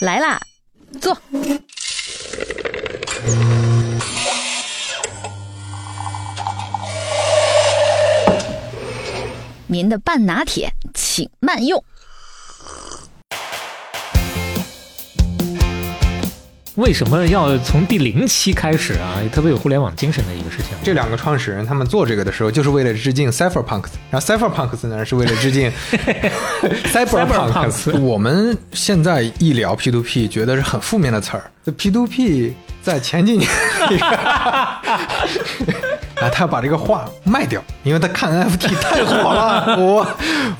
来啦，坐。您的半拿铁，请慢用。为什么要从第零期开始啊？特别有互联网精神的一个事情。这两个创始人他们做这个的时候，就是为了致敬 Cypherpunks，然后 Cypherpunks 呢是为了致敬 Cyberpunks。我们现在一聊 P2P，觉得是很负面的词儿。这 P2P 在前几年。啊，他要把这个画卖掉，因为他看 NFT 太火了。我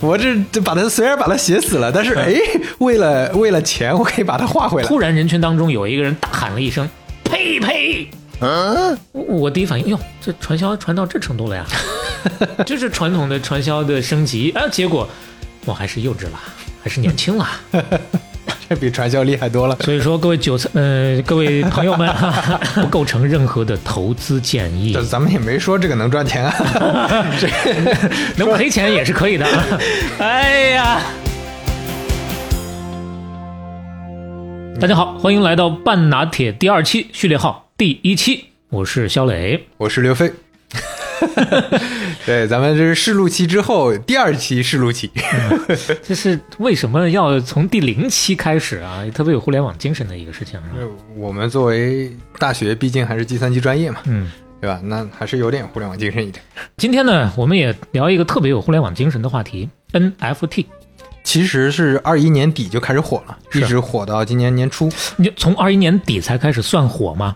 我这这把他虽然把他写死了，但是哎，为了为了钱，我可以把它画回来。突然，人群当中有一个人大喊了一声：“呸呸！”嗯，我第一反应，哟，这传销传到这程度了呀？这是传统的传销的升级啊！结果我还是幼稚了，还是年轻了。这比传销厉害多了。所以说，各位韭菜，呃，各位朋友们，不构成任何的投资建议。咱们也没说这个能赚钱啊，这能赔钱也是可以的。哎呀，大家好，欢迎来到半拿铁第二期序列号第一期，我是肖磊，我是刘飞。对，咱们这是试录期之后第二期试录期，这是为什么要从第零期开始啊？特别有互联网精神的一个事情。我们作为大学，毕竟还是计算机专业嘛，嗯，对吧？那还是有点互联网精神一点。今天呢，我们也聊一个特别有互联网精神的话题，NFT。其实是二一年底就开始火了，一直火到今年年初。你从二一年底才开始算火吗？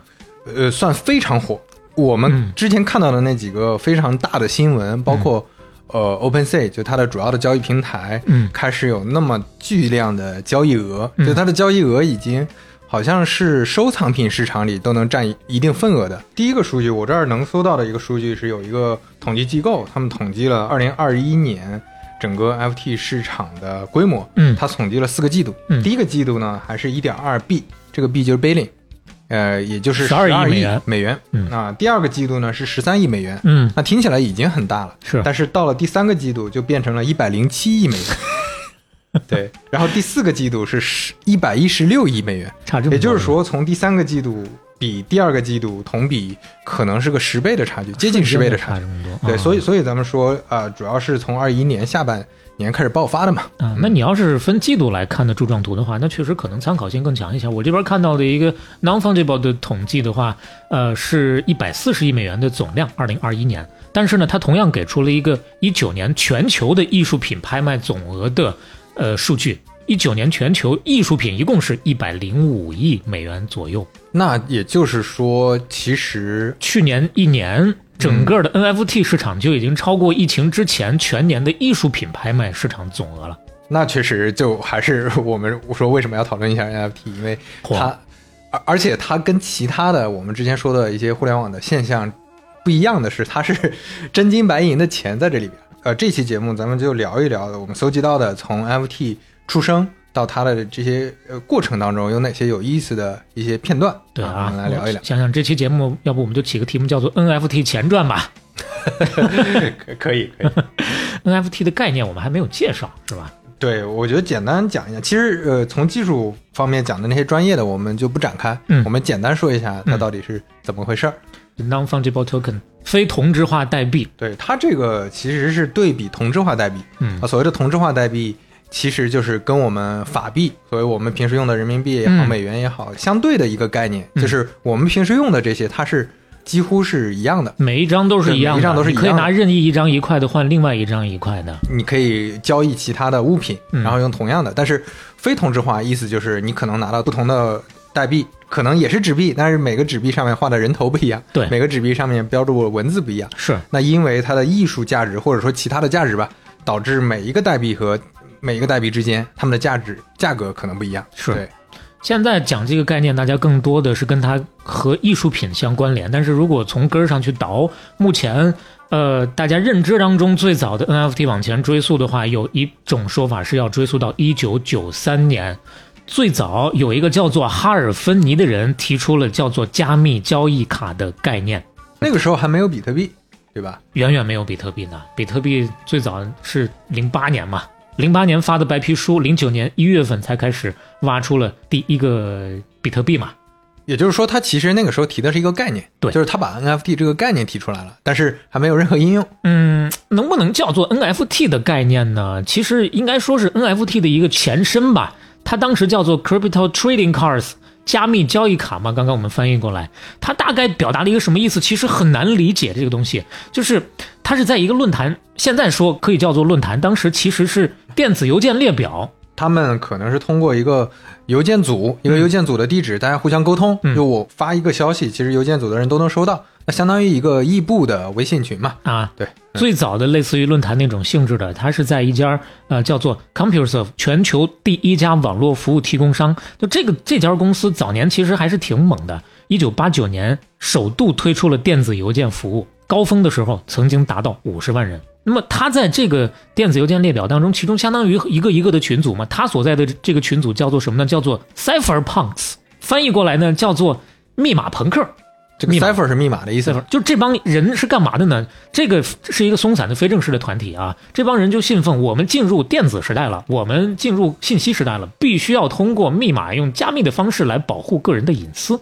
呃，算非常火。我们之前看到的那几个非常大的新闻，包括呃，OpenSea 就它的主要的交易平台，嗯，开始有那么巨量的交易额，就它的交易额已经好像是收藏品市场里都能占一定份额的。第一个数据，我这儿能搜到的一个数据是有一个统计机构，他们统计了二零二一年整个 FT 市场的规模，嗯，它统计了四个季度，嗯，第一个季度呢还是一点二 B，这个 B 就是 Billion。呃，也就是十二亿美元，美元。啊，第二个季度呢是十三亿美元。嗯，那听起来已经很大了。是，但是到了第三个季度就变成了一百零七亿美元。对，然后第四个季度是十一百一十六亿美元，差这么多。也就是说，从第三个季度比第二个季度同比，可能是个十倍的差距，接近十倍的差。这么多。对，所以所以咱们说啊，主要是从二一年下半。年开始爆发的嘛？啊，那你要是分季度来看的柱状图的话，那确实可能参考性更强一些。我这边看到的一个 non-fungible 的统计的话，呃，是一百四十亿美元的总量，二零二一年。但是呢，它同样给出了一个一九年全球的艺术品拍卖总额的呃数据，一九年全球艺术品一共是一百零五亿美元左右。那也就是说，其实去年一年。整个的 NFT 市场就已经超过疫情之前全年的艺术品拍卖市场总额了。那确实，就还是我们说为什么要讨论一下 NFT，因为它，而而且它跟其他的我们之前说的一些互联网的现象不一样的是，它是真金白银的钱在这里边。呃，这期节目咱们就聊一聊我们搜集到的从 NFT 出生。到它的这些呃过程当中有哪些有意思的一些片段？对啊，我们来聊一聊。想想这期节目，要不我们就起个题目叫做 NFT 前传吧？可可以可以。NFT 的概念我们还没有介绍，是吧？对，我觉得简单讲一下。其实呃，从技术方面讲的那些专业的，我们就不展开。嗯，我们简单说一下它到底是怎么回事儿。Non-fungible token，非同质化代币。对它这个其实是对比同质化代币。嗯啊，所谓的同质化代币。其实就是跟我们法币，所谓我们平时用的人民币也好、美元也好，相对的一个概念，就是我们平时用的这些，它是几乎是一样的，每一张都是一样的，每一张都是一样的。可以拿任意一张一块的换另外一张一块的，你可以交易其他的物品，然后用同样的。但是非同质化意思就是你可能拿到不同的代币，可能也是纸币，但是每个纸币上面画的人头不一样，对，每个纸币上面标注的文字不一样，是。那因为它的艺术价值或者说其他的价值吧，导致每一个代币和每一个代币之间，它们的价值价格可能不一样。是，对。现在讲这个概念，大家更多的是跟它和艺术品相关联。但是如果从根儿上去倒，目前，呃，大家认知当中最早的 NFT 往前追溯的话，有一种说法是要追溯到一九九三年，最早有一个叫做哈尔芬尼的人提出了叫做加密交易卡的概念。那个时候还没有比特币，对吧？远远没有比特币呢。比特币最早是零八年嘛。零八年发的白皮书，零九年一月份才开始挖出了第一个比特币嘛。也就是说，他其实那个时候提的是一个概念，对，就是他把 NFT 这个概念提出来了，但是还没有任何应用。嗯，能不能叫做 NFT 的概念呢？其实应该说是 NFT 的一个前身吧。它当时叫做 Crypto Trading Cards，加密交易卡嘛。刚刚我们翻译过来，它大概表达了一个什么意思？其实很难理解这个东西，就是它是在一个论坛，现在说可以叫做论坛，当时其实是电子邮件列表。他们可能是通过一个邮件组，一个邮件组的地址，大家互相沟通。就我发一个消息，其实邮件组的人都能收到，那相当于一个异步的微信群嘛。啊，对，最早的类似于论坛那种性质的，它是在一家呃叫做 CompuServe 全球第一家网络服务提供商。就这个这家公司早年其实还是挺猛的，一九八九年首度推出了电子邮件服务，高峰的时候曾经达到五十万人。那么他在这个电子邮件列表当中，其中相当于一个一个的群组嘛，他所在的这个群组叫做什么呢？叫做 Cypherpunks，翻译过来呢叫做密码朋克。这个 cipher 是密码的意思。就这帮人是干嘛的呢？这个是一个松散的非正式的团体啊。这帮人就信奉我们进入电子时代了，我们进入信息时代了，必须要通过密码，用加密的方式来保护个人的隐私。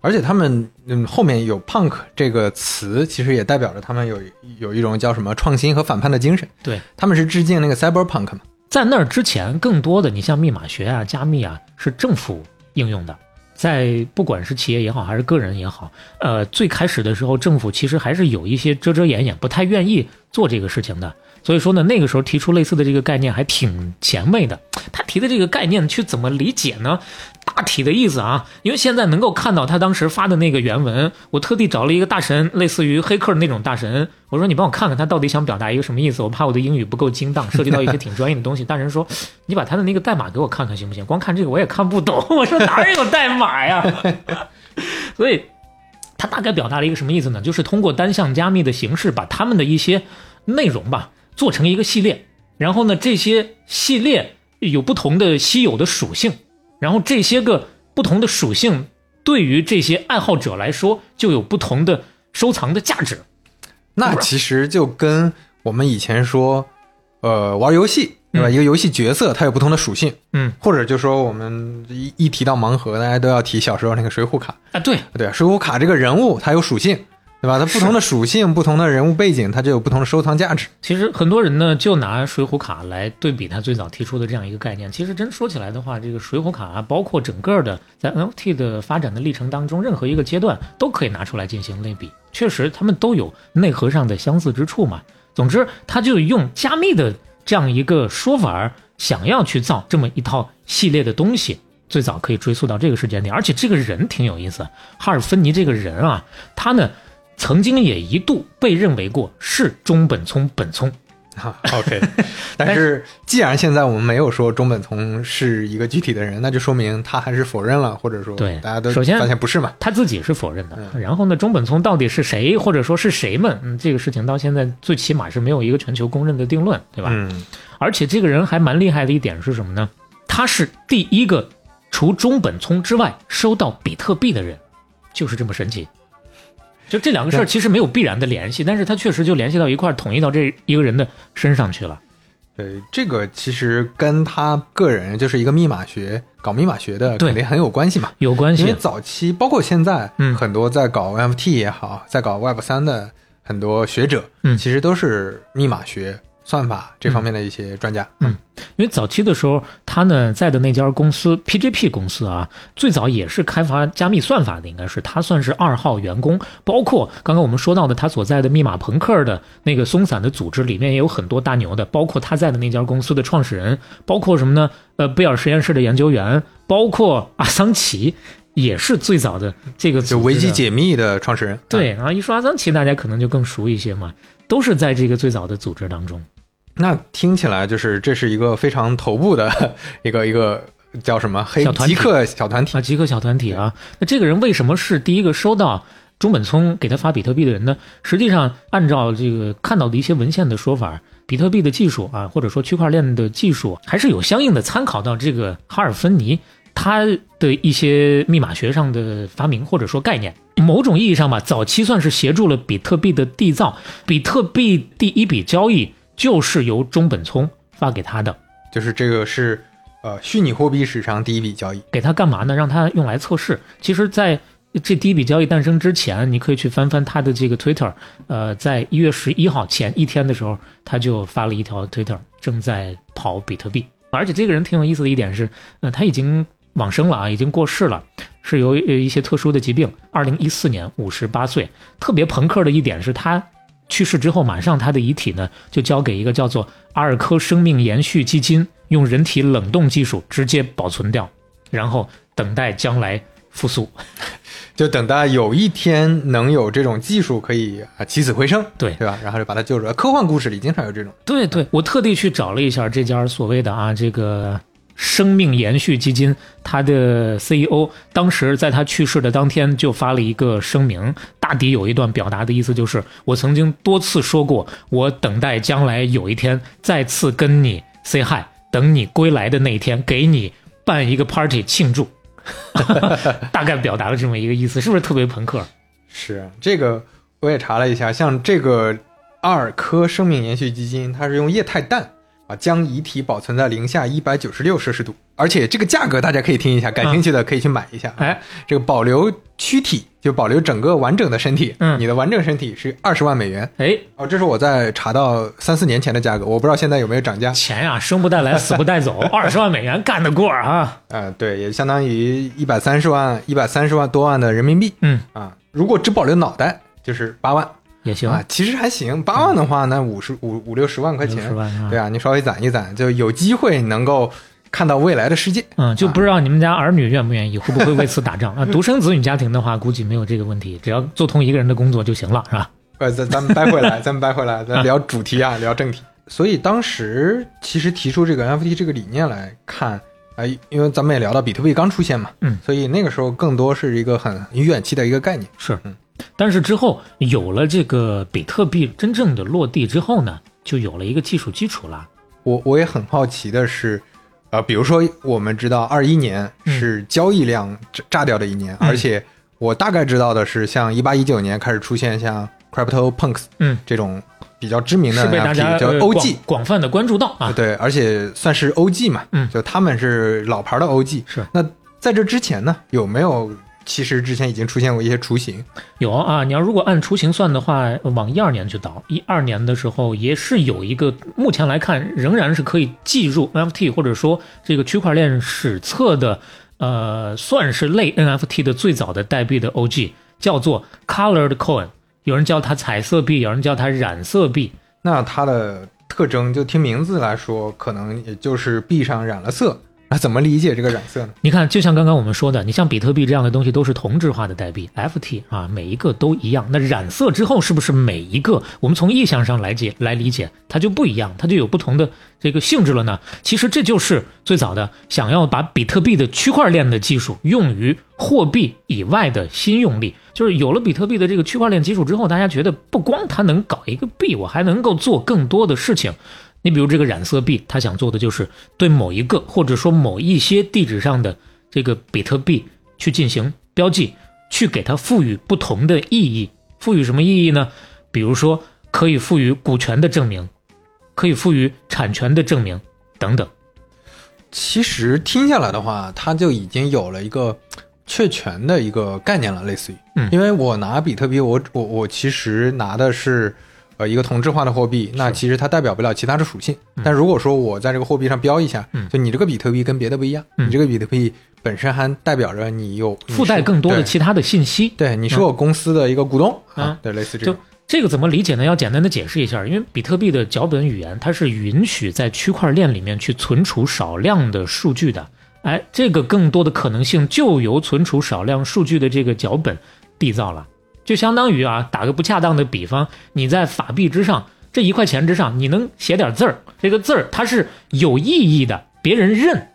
而且他们嗯后面有 punk 这个词，其实也代表着他们有有一种叫什么创新和反叛的精神。对，他们是致敬那个 cyberpunk 嘛。在那儿之前，更多的你像密码学啊、加密啊，是政府应用的。在不管是企业也好，还是个人也好，呃，最开始的时候，政府其实还是有一些遮遮掩掩，不太愿意做这个事情的。所以说呢，那个时候提出类似的这个概念还挺前卫的。他提的这个概念去怎么理解呢？大体的意思啊，因为现在能够看到他当时发的那个原文，我特地找了一个大神，类似于黑客的那种大神，我说你帮我看看他到底想表达一个什么意思。我怕我的英语不够精当，涉及到一些挺专业的东西。大神说，你把他的那个代码给我看看行不行？光看这个我也看不懂。我说哪有代码呀？所以，他大概表达了一个什么意思呢？就是通过单向加密的形式，把他们的一些内容吧。做成一个系列，然后呢，这些系列有不同的稀有的属性，然后这些个不同的属性对于这些爱好者来说就有不同的收藏的价值。那其实就跟我们以前说，呃，玩游戏对吧？一个游戏角色它有不同的属性，嗯，或者就说我们一一提到盲盒，大家都要提小时候那个水浒卡啊，对对，水浒卡这个人物它有属性。对吧？它不同的属性、不同的人物背景，它就有不同的收藏价值。其实很多人呢，就拿水浒卡来对比他最早提出的这样一个概念。其实真说起来的话，这个水浒卡啊，包括整个的在 NFT 的发展的历程当中，任何一个阶段都可以拿出来进行类比。确实，他们都有内核上的相似之处嘛。总之，他就用加密的这样一个说法，想要去造这么一套系列的东西。最早可以追溯到这个时间点，而且这个人挺有意思。哈尔芬尼这个人啊，他呢。曾经也一度被认为过是中本聪本聪，哈 OK，但是既然现在我们没有说中本聪是一个具体的人，那就说明他还是否认了，或者说对大家都首先发现不是嘛，他自己是否认的。然后呢，中本聪到底是谁，或者说是谁们？嗯，这个事情到现在最起码是没有一个全球公认的定论，对吧？嗯。而且这个人还蛮厉害的一点是什么呢？他是第一个除中本聪之外收到比特币的人，就是这么神奇。就这两个事儿其实没有必然的联系，但是它确实就联系到一块儿，统一到这一个人的身上去了。对，这个其实跟他个人就是一个密码学搞密码学的肯定很有关系嘛，有关系。因为早期包括现在，嗯，很多在搞 NFT 也好，在搞 Web 三的很多学者，嗯，其实都是密码学。算法这方面的一些专家，嗯，因为早期的时候，他呢在的那家公司 PGP 公司啊，最早也是开发加密算法的，应该是他算是二号员工。包括刚刚我们说到的他所在的密码朋克的那个松散的组织里面也有很多大牛的，包括他在的那家公司的创始人，包括什么呢？呃，贝尔实验室的研究员，包括阿桑奇也是最早的这个就维基解密的创始人。对，然后一说阿桑奇，大家可能就更熟一些嘛，都是在这个最早的组织当中。那听起来就是这是一个非常头部的 一个一个叫什么黑极客小团体啊，极客小团体啊。那这个人为什么是第一个收到中本聪给他发比特币的人呢？实际上，按照这个看到的一些文献的说法，比特币的技术啊，或者说区块链的技术，还是有相应的参考到这个哈尔芬尼他的一些密码学上的发明或者说概念。某种意义上吧，早期算是协助了比特币的缔造。比特币第一笔交易。就是由中本聪发给他的，就是这个是呃虚拟货币史上第一笔交易。给他干嘛呢？让他用来测试。其实，在这第一笔交易诞生之前，你可以去翻翻他的这个 Twitter，呃，在一月十一号前一天的时候，他就发了一条 Twitter，正在跑比特币。而且这个人挺有意思的一点是，呃，他已经往生了啊，已经过世了，是由一些特殊的疾病。二零一四年五十八岁。特别朋克的一点是他去世之后，马上他的遗体呢就交给一个叫做阿尔科生命延续基金，用人体冷冻技术直接保存掉，然后等待将来复苏。就等待有一天能有这种技术可以啊起死回生，对对吧？然后就把他救出来。科幻故事里经常有这种。对对，我特地去找了一下这家所谓的啊这个生命延续基金，它的 CEO 当时在他去世的当天就发了一个声明，大抵有一段表达的意思就是：我曾经多次说过，我等待将来有一天再次跟你 say hi，等你归来的那一天，给你办一个 party 庆祝。大概表达了这么一个意思，是不是特别朋克？是这个，我也查了一下，像这个阿尔科生命延续基金，它是用液态氮。将遗体保存在零下一百九十六摄氏度，而且这个价格大家可以听一下，感兴趣的可以去买一下。哎，这个保留躯体就保留整个完整的身体，嗯，你的完整身体是二十万美元。哎，哦，这是我在查到三四年前的价格，我不知道现在有没有涨价。钱呀，生不带来，死不带走，二十万美元干得过啊？呃，对，也相当于一百三十万，一百三十万多万的人民币。嗯，啊，如果只保留脑袋，就是八万。也行啊，其实还行。八万的话，那五十五五六十万块钱，对啊，你稍微攒一攒，就有机会能够看到未来的世界。嗯，就不知道你们家儿女愿不愿意，会不会为此打仗 啊？独生子女家庭的话，估计没有这个问题，只要做通一个人的工作就行了，是吧？呃，咱 咱们掰回来，咱们掰回来，咱聊主题啊，聊正题。所以当时其实提出这个 NFT 这个理念来看，哎，因为咱们也聊到比特币刚出现嘛，嗯，所以那个时候更多是一个很远期的一个概念，是，嗯。但是之后有了这个比特币真正的落地之后呢，就有了一个技术基础了。我我也很好奇的是，呃，比如说我们知道二一年是交易量炸掉的一年，而且我大概知道的是，像一八一九年开始出现像 Crypto Punks 嗯这种比较知名的，是被大家叫 OG 广泛的关注到啊。对，而且算是 OG 嘛，嗯，就他们是老牌的 OG。是那在这之前呢，有没有？其实之前已经出现过一些雏形，有啊。你要如果按雏形算的话，往一二年去倒，一二年的时候也是有一个，目前来看仍然是可以计入 NFT 或者说这个区块链史册的，呃，算是类 NFT 的最早的代币的 OG，叫做 Colored Coin，有人叫它彩色币，有人叫它染色币。那它的特征就听名字来说，可能也就是币上染了色。那怎么理解这个染色呢？你看，就像刚刚我们说的，你像比特币这样的东西都是同质化的代币，FT 啊，每一个都一样。那染色之后，是不是每一个我们从意向上来解来理解，它就不一样，它就有不同的这个性质了呢？其实这就是最早的想要把比特币的区块链的技术用于货币以外的新用力，就是有了比特币的这个区块链基础之后，大家觉得不光它能搞一个币，我还能够做更多的事情。你比如这个染色币，它想做的就是对某一个或者说某一些地址上的这个比特币去进行标记，去给它赋予不同的意义。赋予什么意义呢？比如说可以赋予股权的证明，可以赋予产权的证明等等。其实听下来的话，它就已经有了一个确权的一个概念了，类似于，嗯，因为我拿比特币，我我我其实拿的是。呃，一个同质化的货币，那其实它代表不了其他的属性。但如果说我在这个货币上标一下，就你这个比特币跟别的不一样，你这个比特币本身还代表着你有附带更多的其他的信息。对，你是我公司的一个股东啊，对，类似这种。就这个怎么理解呢？要简单的解释一下，因为比特币的脚本语言它是允许在区块链里面去存储少量的数据的。哎，这个更多的可能性就由存储少量数据的这个脚本缔造了。就相当于啊，打个不恰当的比方，你在法币之上这一块钱之上，你能写点字儿，这个字儿它是有意义的，别人认。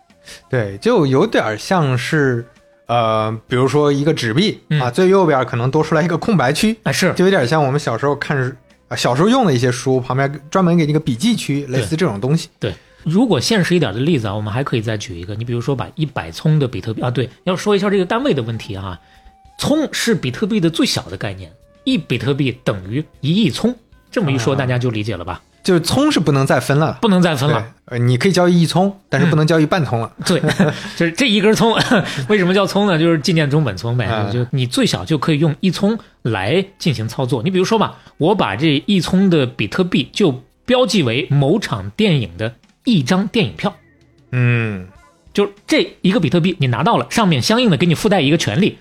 对，就有点像是，呃，比如说一个纸币啊，最右边可能多出来一个空白区啊，是，就有点像我们小时候看啊，小时候用的一些书旁边专门给你个笔记区，类似这种东西。对，如果现实一点的例子啊，我们还可以再举一个，你比如说把一百聪的比特币啊，对，要说一下这个单位的问题哈。聪是比特币的最小的概念，一比特币等于一亿葱。这么一说，大家就理解了吧？就是葱是不能再分了，不能再分了。呃，你可以交易一葱，但是不能交易半葱了。对，就是这一根葱，为什么叫葱呢？就是纪念中本聪呗。就你最小就可以用一葱来进行操作。你比如说吧，我把这一葱的比特币就标记为某场电影的一张电影票。嗯，就这一个比特币你拿到了，上面相应的给你附带一个权利，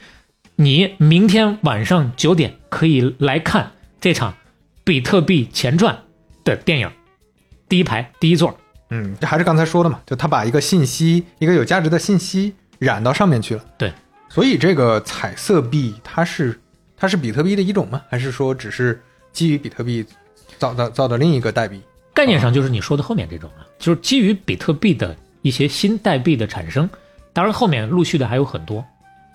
你明天晚上九点可以来看这场比特币前传。的电影，第一排第一座，嗯，这还是刚才说的嘛，就他把一个信息，一个有价值的信息染到上面去了。对，所以这个彩色币它是它是比特币的一种吗？还是说只是基于比特币造的造的另一个代币？概念上就是你说的后面这种啊，就是基于比特币的一些新代币的产生。当然后面陆续的还有很多，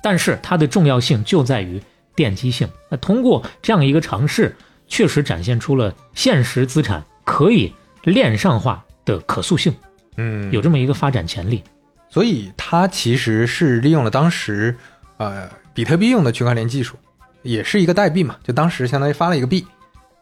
但是它的重要性就在于奠基性。那通过这样一个尝试。确实展现出了现实资产可以链上化的可塑性，嗯，有这么一个发展潜力，所以它其实是利用了当时，呃，比特币用的区块链技术，也是一个代币嘛，就当时相当于发了一个币，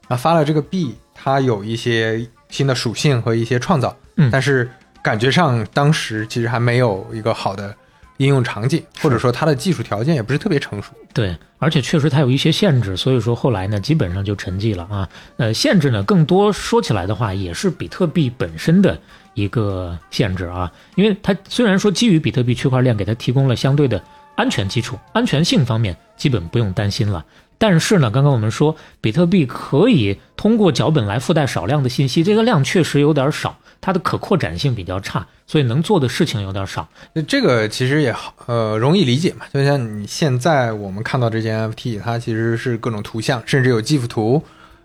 啊，发了这个币，它有一些新的属性和一些创造，嗯，但是感觉上当时其实还没有一个好的。应用场景，或者说它的技术条件也不是特别成熟。对，而且确实它有一些限制，所以说后来呢，基本上就沉寂了啊。呃，限制呢，更多说起来的话，也是比特币本身的一个限制啊。因为它虽然说基于比特币区块链给它提供了相对的安全基础，安全性方面基本不用担心了。但是呢，刚刚我们说比特币可以通过脚本来附带少量的信息，这个量确实有点少。它的可扩展性比较差，所以能做的事情有点少。那这个其实也好，呃，容易理解嘛。就像你现在我们看到这件 NFT，它其实是各种图像，甚至有 GIF 图，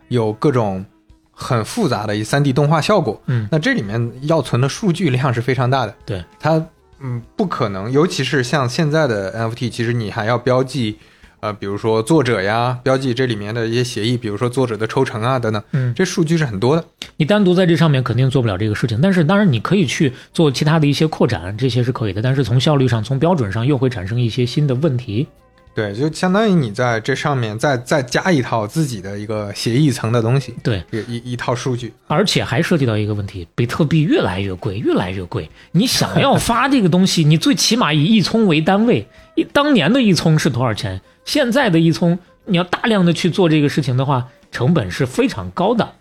有各种很复杂的一三 D 动画效果。嗯，那这里面要存的数据量是非常大的。对，它嗯不可能，尤其是像现在的 NFT，其实你还要标记。呃，比如说作者呀，标记这里面的一些协议，比如说作者的抽成啊等等，嗯，这数据是很多的。你单独在这上面肯定做不了这个事情，但是当然你可以去做其他的一些扩展，这些是可以的。但是从效率上，从标准上又会产生一些新的问题。对，就相当于你在这上面再再加一套自己的一个协议层的东西，对，一一套数据，而且还涉及到一个问题，比特币越来越贵，越来越贵。你想要发这个东西，你最起码以一聪为单位，一当年的一聪是多少钱？现在的一葱，你要大量的去做这个事情的话，成本是非常高的，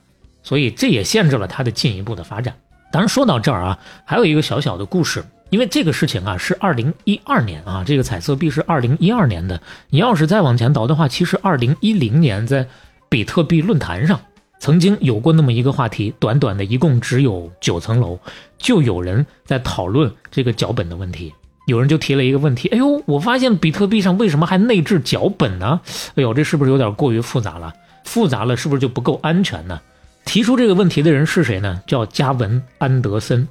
所以这也限制了它的进一步的发展。当然说到这儿啊，还有一个小小的故事，因为这个事情啊是二零一二年啊，这个彩色币是二零一二年的。你要是再往前倒的话，其实二零一零年在比特币论坛上曾经有过那么一个话题，短短的一共只有九层楼，就有人在讨论这个脚本的问题。有人就提了一个问题：“哎呦，我发现比特币上为什么还内置脚本呢？哎呦，这是不是有点过于复杂了？复杂了，是不是就不够安全呢？”提出这个问题的人是谁呢？叫加文·安德森。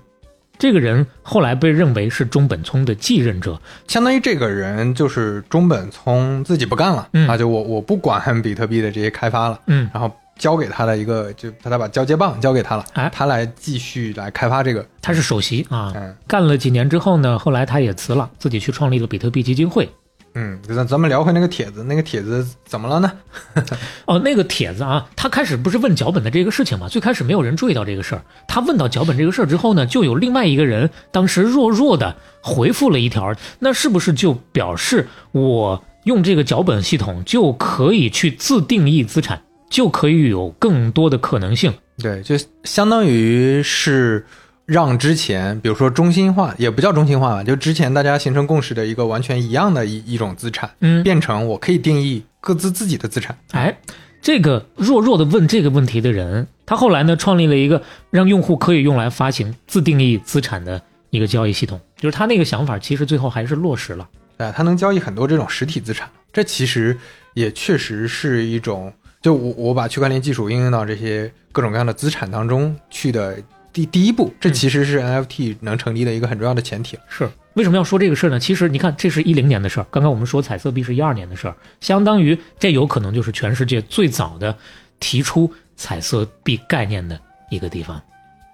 这个人后来被认为是中本聪的继任者，相当于这个人就是中本聪自己不干了，啊，就我我不管比特币的这些开发了，嗯，然后。交给他的一个，就他他把交接棒交给他了，哎，他来继续来开发这个。他是首席啊，嗯，干了几年之后呢，后来他也辞了，自己去创立了比特币基金会。嗯，咱咱们聊回那个帖子，那个帖子怎么了呢？哦，那个帖子啊，他开始不是问脚本的这个事情嘛？最开始没有人注意到这个事儿，他问到脚本这个事儿之后呢，就有另外一个人当时弱弱的回复了一条，那是不是就表示我用这个脚本系统就可以去自定义资产？就可以有更多的可能性，对，就相当于是让之前，比如说中心化，也不叫中心化吧，就之前大家形成共识的一个完全一样的一一种资产，嗯，变成我可以定义各自自己的资产。哎，这个弱弱的问这个问题的人，他后来呢创立了一个让用户可以用来发行自定义资产的一个交易系统，就是他那个想法其实最后还是落实了，哎，他能交易很多这种实体资产，这其实也确实是一种。就我我把区块链技术应用到这些各种各样的资产当中去的第第一步，这其实是 NFT 能成立的一个很重要的前提。是为什么要说这个事儿呢？其实你看，这是一零年的事儿，刚刚我们说彩色币是一二年的事儿，相当于这有可能就是全世界最早的提出彩色币概念的一个地方。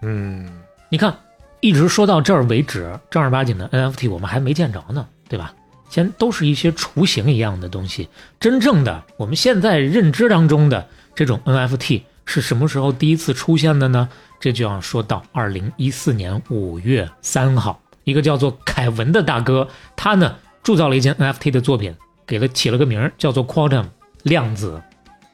嗯，你看，一直说到这儿为止，正儿八经的 NFT 我们还没见着呢，对吧？先都是一些雏形一样的东西，真正的我们现在认知当中的这种 NFT 是什么时候第一次出现的呢？这就要说到二零一四年五月三号，一个叫做凯文的大哥，他呢铸造了一件 NFT 的作品，给了起了个名儿叫做 Quantum 量子。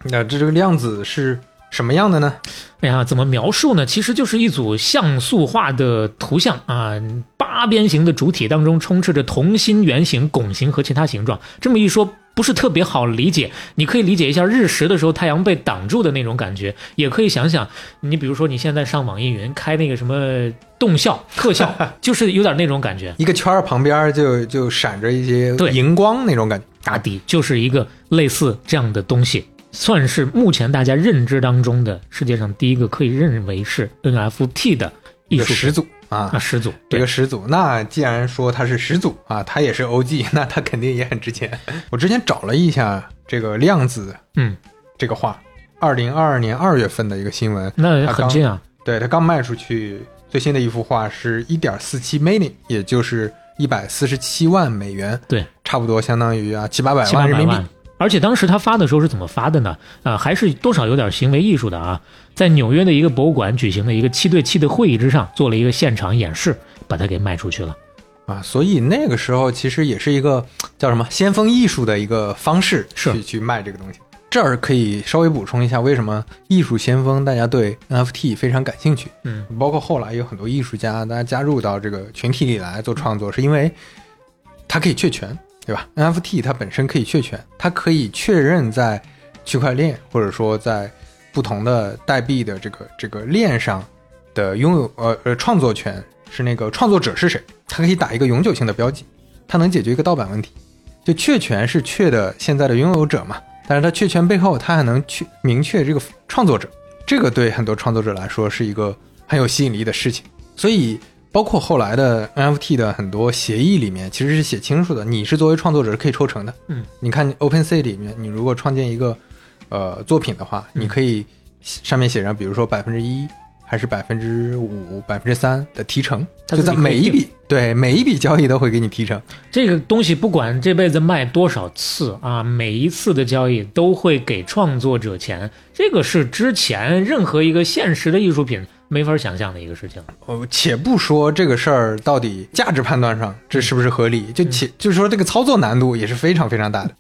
那这这个量子是什么样的呢？哎呀，怎么描述呢？其实就是一组像素化的图像啊，八边形的主体当中充斥着同心圆形、拱形和其他形状。这么一说。不是特别好理解，你可以理解一下日食的时候太阳被挡住的那种感觉，也可以想想，你比如说你现在上网易云开那个什么动效 特效，就是有点那种感觉，一个圈儿旁边就就闪着一些荧光那种感觉，大抵就是一个类似这样的东西，算是目前大家认知当中的世界上第一个可以认为是 NFT 的艺术始祖。啊，始祖这个始祖，那既然说它是始祖啊，它也是 OG，那它肯定也很值钱。我之前找了一下这个量子，嗯，这个画，二零二二年二月份的一个新闻，那很近啊。对他刚卖出去最新的一幅画是一点四七 million，也就是一百四十七万美元，对，差不多相当于啊七八百万人民币。而且当时他发的时候是怎么发的呢？啊，还是多少有点行为艺术的啊，在纽约的一个博物馆举行的一个七对七的会议之上，做了一个现场演示，把它给卖出去了，啊，所以那个时候其实也是一个叫什么先锋艺术的一个方式，去去卖这个东西。这儿可以稍微补充一下，为什么艺术先锋大家对 NFT 非常感兴趣？嗯，包括后来有很多艺术家大家加入到这个群体里来做创作，是因为它可以确权。对吧？NFT 它本身可以确权，它可以确认在区块链或者说在不同的代币的这个这个链上的拥有呃呃创作权是那个创作者是谁，它可以打一个永久性的标记，它能解决一个盗版问题。就确权是确的现在的拥有者嘛，但是它确权背后它还能确明确这个创作者，这个对很多创作者来说是一个很有吸引力的事情，所以。包括后来的 NFT 的很多协议里面，其实是写清楚的，你是作为创作者是可以抽成的。嗯，你看 OpenSea 里面，你如果创建一个呃作品的话，你可以上面写上，比如说百分之一还是百分之五、百分之三的提成，就在每一笔对每一笔交易都会给你提成。这个东西不管这辈子卖多少次啊，每一次的交易都会给创作者钱，这个是之前任何一个现实的艺术品。没法想象的一个事情。哦，且不说这个事儿到底价值判断上这是不是合理，就且就是说这个操作难度也是非常非常大的。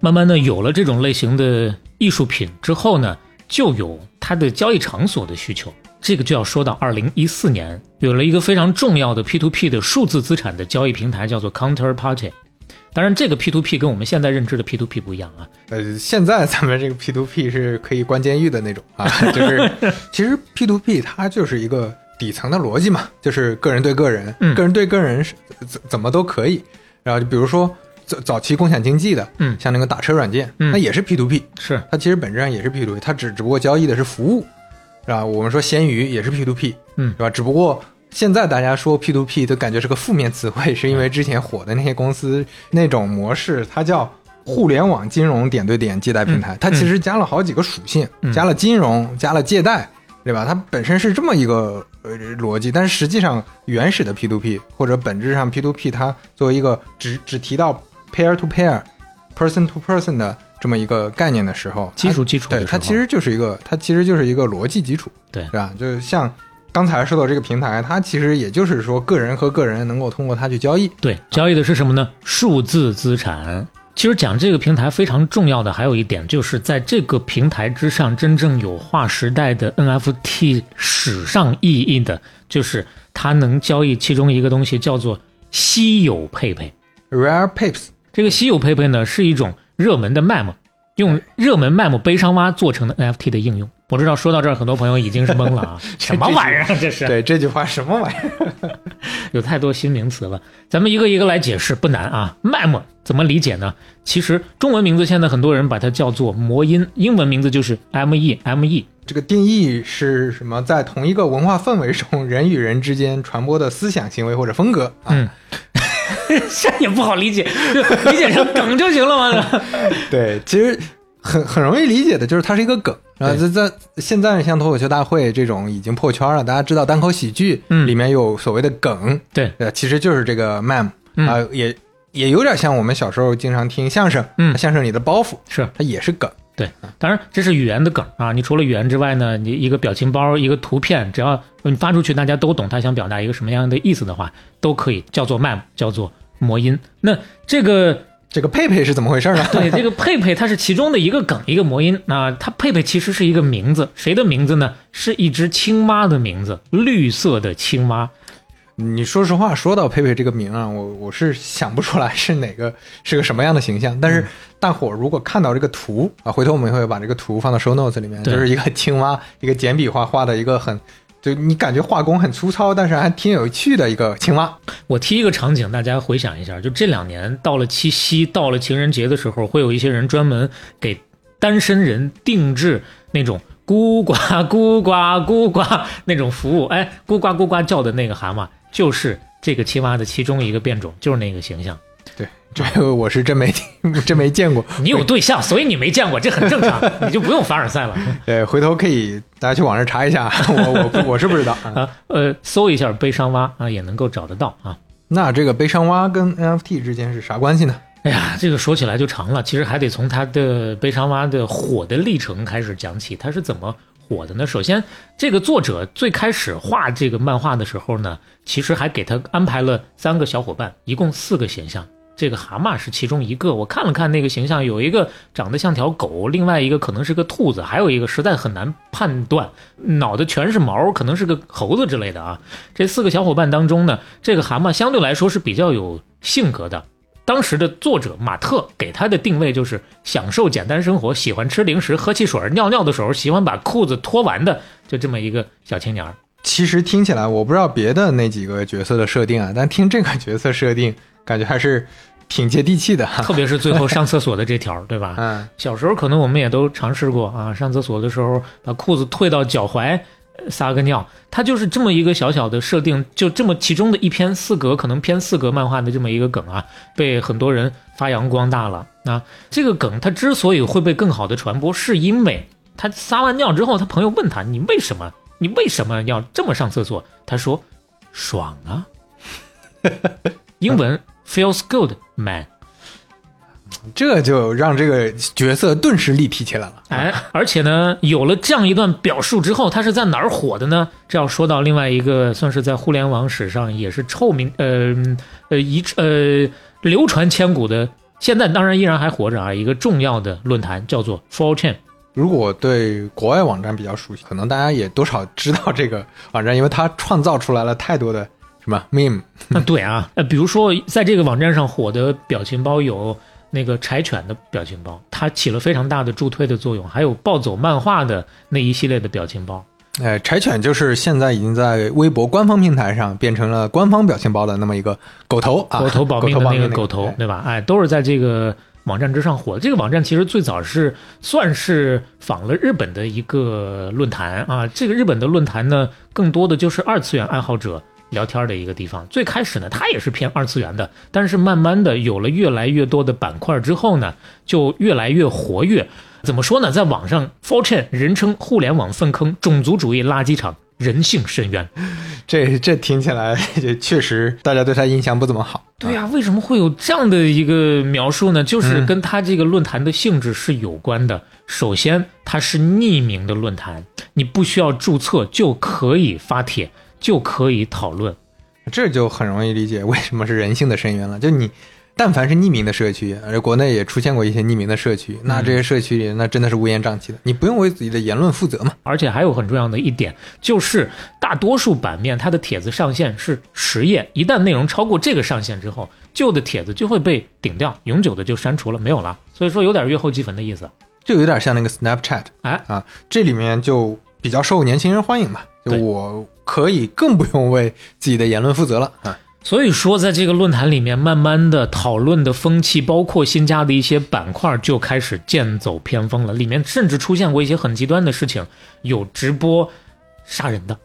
慢慢的有了这种类型的艺术品之后呢，就有它的交易场所的需求。这个就要说到二零一四年，有了一个非常重要的 P to P 的数字资产的交易平台，叫做 Counterparty。当然，这个 P to P 跟我们现在认知的 P to P 不一样啊。呃，现在咱们这个 P to P 是可以关监狱的那种啊，就是其实 P to P 它就是一个底层的逻辑嘛，就是个人对个人，个人对个人是怎怎么都可以。然后就比如说早早期共享经济的，嗯，像那个打车软件，那也是 P to P，是它其实本质上也是 P to P，它只只不过交易的是服务，是吧？我们说闲鱼也是 P to P，嗯，是吧？只不过。现在大家说 P to P 都感觉是个负面词汇，是因为之前火的那些公司那种模式，它叫互联网金融点对点借贷平台，它其实加了好几个属性，加了金融，加了借贷，对吧？它本身是这么一个呃逻辑，但是实际上原始的 P to P 或者本质上 P to P，它作为一个只只提到 pair to pair、person to person 的这么一个概念的时候，基础基础，对它其实就是一个它其实就是一个逻辑基础，对，是吧？就像。刚才说到这个平台，它其实也就是说，个人和个人能够通过它去交易。对，交易的是什么呢？数字资产。其实讲这个平台非常重要的还有一点，就是在这个平台之上，真正有划时代的 NFT 史上意义的，就是它能交易其中一个东西，叫做稀有佩佩 （Rare Pips）。这个稀有佩佩呢，是一种热门的 mem，用热门 mem 悲伤蛙做成的 NFT 的应用。我知道说到这儿，很多朋友已经是懵了啊！什么玩意儿？这是对这句话什么玩意儿？有太多新名词了，咱们一个一个来解释，不难啊。mem 怎么理解呢？其实中文名字现在很多人把它叫做魔音，英文名字就是 meme，me。这个定义是什么？在同一个文化氛围中，人与人之间传播的思想行为或者风格。嗯，这也不好理解，理解成梗就行了吗？对，其实。很很容易理解的，就是它是一个梗啊，在在现在像脱口秀大会这种已经破圈了，大家知道单口喜剧里面有所谓的梗，对，呃，其实就是这个 mem 啊，也也有点像我们小时候经常听相声，嗯，相声里的包袱是它也是梗，对，当然这是语言的梗啊。你除了语言之外呢，你一个表情包、一个图片，只要你发出去，大家都懂他想表达一个什么样的意思的话，都可以叫做 meme，叫做魔音。那这个这个佩佩是怎么回事呢？对，这个佩佩它是其中的一个梗，一个魔音。那它佩佩其实是一个名字，谁的名字呢？是一只青蛙的名字，绿色的青蛙。你说实话，说到佩佩这个名啊，我我是想不出来是哪个是个什么样的形象。但是大伙如果看到这个图啊，回头我们会把这个图放到 show notes 里面，就是一个青蛙，一个简笔画画的一个很，就你感觉画工很粗糙，但是还挺有趣的一个青蛙。我提一个场景，大家回想一下，就这两年到了七夕，到了情人节的时候，会有一些人专门给单身人定制那种。咕呱咕呱咕呱那种服务，哎，咕呱咕呱叫的那个蛤蟆，就是这个青蛙的其中一个变种，就是那个形象。对，这个我是真没听真没见过。你有对象，所以你没见过，这很正常，你就不用凡尔赛了。对，回头可以大家去网上查一下，我我我是不知道啊。呃，搜一下悲伤蛙啊，也能够找得到啊。那这个悲伤蛙跟 NFT 之间是啥关系呢？哎呀，这个说起来就长了，其实还得从他的悲伤蛙的火的历程开始讲起。他是怎么火的呢？首先，这个作者最开始画这个漫画的时候呢，其实还给他安排了三个小伙伴，一共四个形象。这个蛤蟆是其中一个。我看了看那个形象，有一个长得像条狗，另外一个可能是个兔子，还有一个实在很难判断，脑袋全是毛，可能是个猴子之类的啊。这四个小伙伴当中呢，这个蛤蟆相对来说是比较有性格的。当时的作者马特给他的定位就是享受简单生活，喜欢吃零食、喝汽水、尿尿的时候喜欢把裤子脱完的，就这么一个小青年。其实听起来，我不知道别的那几个角色的设定啊，但听这个角色设定，感觉还是挺接地气的。特别是最后上厕所的这条，对吧？嗯，小时候可能我们也都尝试过啊，上厕所的时候把裤子退到脚踝。撒个尿，它就是这么一个小小的设定，就这么其中的一篇四格，可能偏四格漫画的这么一个梗啊，被很多人发扬光大了。那这个梗它之所以会被更好的传播，是因为他撒完尿之后，他朋友问他：“你为什么？你为什么要这么上厕所？”他说：“爽啊。”英文 feels good, man。这就让这个角色顿时立体起来了。哎，而且呢，有了这样一段表述之后，他是在哪儿火的呢？这要说到另外一个，算是在互联网史上也是臭名，呃呃一呃流传千古的，现在当然依然还活着啊，一个重要的论坛叫做 Four Chain。如果对国外网站比较熟悉，可能大家也多少知道这个网站，因为它创造出来了太多的什么 meme。啊，对啊，呃，比如说在这个网站上火的表情包有。那个柴犬的表情包，它起了非常大的助推的作用，还有暴走漫画的那一系列的表情包。哎，柴犬就是现在已经在微博官方平台上变成了官方表情包的那么一个狗头啊，狗头保命的那个狗头，对吧？哎，都是在这个网站之上火。这个网站其实最早是算是仿了日本的一个论坛啊，这个日本的论坛呢，更多的就是二次元爱好者。聊天的一个地方，最开始呢，它也是偏二次元的，但是慢慢的有了越来越多的板块之后呢，就越来越活跃。怎么说呢？在网上，Fortune 人称互联网粪坑、种族主义垃圾场、人性深渊。这这听起来确实大家对他印象不怎么好。对呀，为什么会有这样的一个描述呢？就是跟他这个论坛的性质是有关的。首先，它是匿名的论坛，你不需要注册就可以发帖。就可以讨论，这就很容易理解为什么是人性的深渊了。就你，但凡是匿名的社区，而国内也出现过一些匿名的社区，那这些社区里那真的是乌烟瘴气的，你不用为自己的言论负责嘛。而且还有很重要的一点，就是大多数版面它的帖子上限是十页，一旦内容超过这个上限之后，旧的帖子就会被顶掉，永久的就删除了，没有了。所以说有点月后积粉的意思，就有点像那个 Snapchat，哎啊，这里面就比较受年轻人欢迎嘛，就我。可以更不用为自己的言论负责了啊！所以说，在这个论坛里面，慢慢的讨论的风气，包括新加的一些板块，就开始剑走偏锋了。里面甚至出现过一些很极端的事情，有直播杀人的。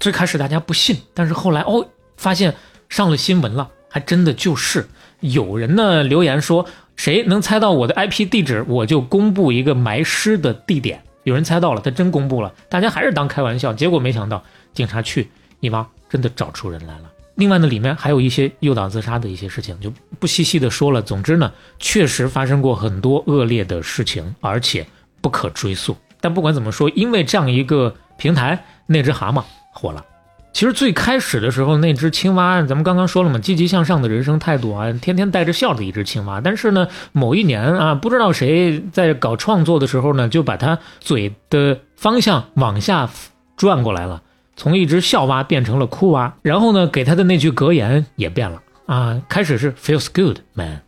最开始大家不信，但是后来哦，发现上了新闻了，还真的就是。有人呢留言说，谁能猜到我的 IP 地址，我就公布一个埋尸的地点。有人猜到了，他真公布了，大家还是当开玩笑，结果没想到。警察去一挖，真的找出人来了。另外呢，里面还有一些诱导自杀的一些事情，就不细细的说了。总之呢，确实发生过很多恶劣的事情，而且不可追溯。但不管怎么说，因为这样一个平台，那只蛤蟆火了。其实最开始的时候，那只青蛙，咱们刚刚说了嘛，积极向上的人生态度啊，天天带着笑的一只青蛙。但是呢，某一年啊，不知道谁在搞创作的时候呢，就把它嘴的方向往下转过来了，从一只笑蛙变成了哭蛙。然后呢，给他的那句格言也变了啊，开始是 feels good man，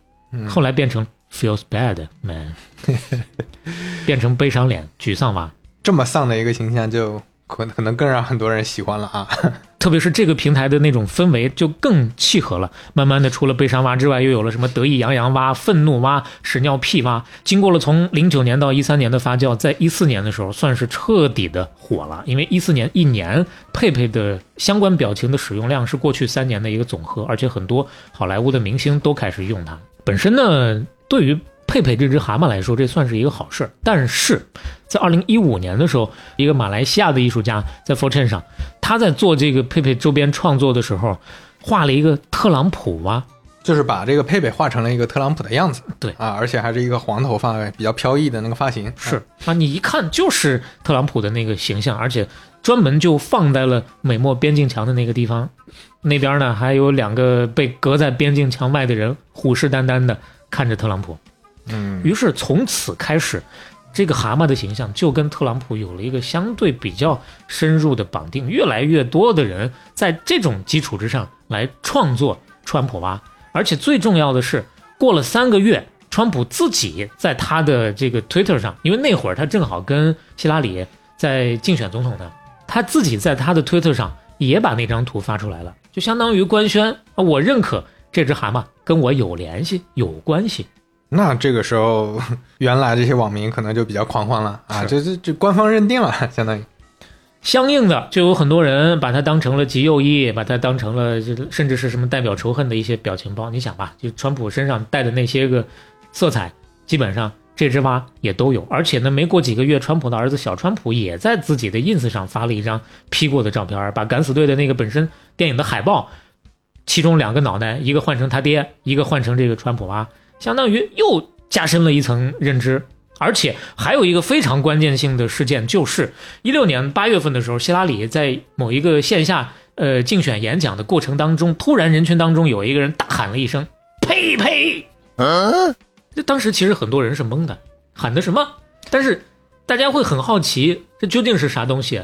后来变成 feels bad man，变成悲伤脸、沮丧蛙。这么丧的一个形象就。可可能更让很多人喜欢了啊，特别是这个平台的那种氛围就更契合了。慢慢的，除了悲伤蛙之外，又有了什么得意洋洋蛙、愤怒蛙、屎尿屁蛙。经过了从零九年到一三年的发酵，在一四年的时候算是彻底的火了。因为一四年一年佩佩的相关表情的使用量是过去三年的一个总和，而且很多好莱坞的明星都开始用它。本身呢，对于佩佩这只蛤蟆来说，这算是一个好事儿。但是，在二零一五年的时候，一个马来西亚的艺术家在 f o r t u n e 上，他在做这个佩佩周边创作的时候，画了一个特朗普蛙，就是把这个佩佩画成了一个特朗普的样子。对啊，而且还是一个黄头发、比较飘逸的那个发型。是啊，你一看就是特朗普的那个形象，而且专门就放在了美墨边境墙的那个地方，那边呢还有两个被隔在边境墙外的人，虎视眈眈的看着特朗普。嗯，于是从此开始，这个蛤蟆的形象就跟特朗普有了一个相对比较深入的绑定。越来越多的人在这种基础之上来创作川普蛙，而且最重要的是，过了三个月，川普自己在他的这个 Twitter 上，因为那会儿他正好跟希拉里在竞选总统呢，他自己在他的 Twitter 上也把那张图发出来了，就相当于官宣啊，我认可这只蛤蟆跟我有联系、有关系。那这个时候，原来这些网民可能就比较狂欢了啊！这这这官方认定了，相当于，相应的就有很多人把它当成了极右翼，把它当成了甚至是什么代表仇恨的一些表情包。你想吧，就川普身上带的那些个色彩，基本上这只蛙也都有。而且呢，没过几个月，川普的儿子小川普也在自己的 ins 上发了一张 P 过的照片，把敢死队的那个本身电影的海报，其中两个脑袋，一个换成他爹，一个换成这个川普蛙。相当于又加深了一层认知，而且还有一个非常关键性的事件，就是一六年八月份的时候，希拉里在某一个线下呃竞选演讲的过程当中，突然人群当中有一个人大喊了一声“呸呸”，嗯，这当时其实很多人是懵的，喊的什么？但是大家会很好奇，这究竟是啥东西？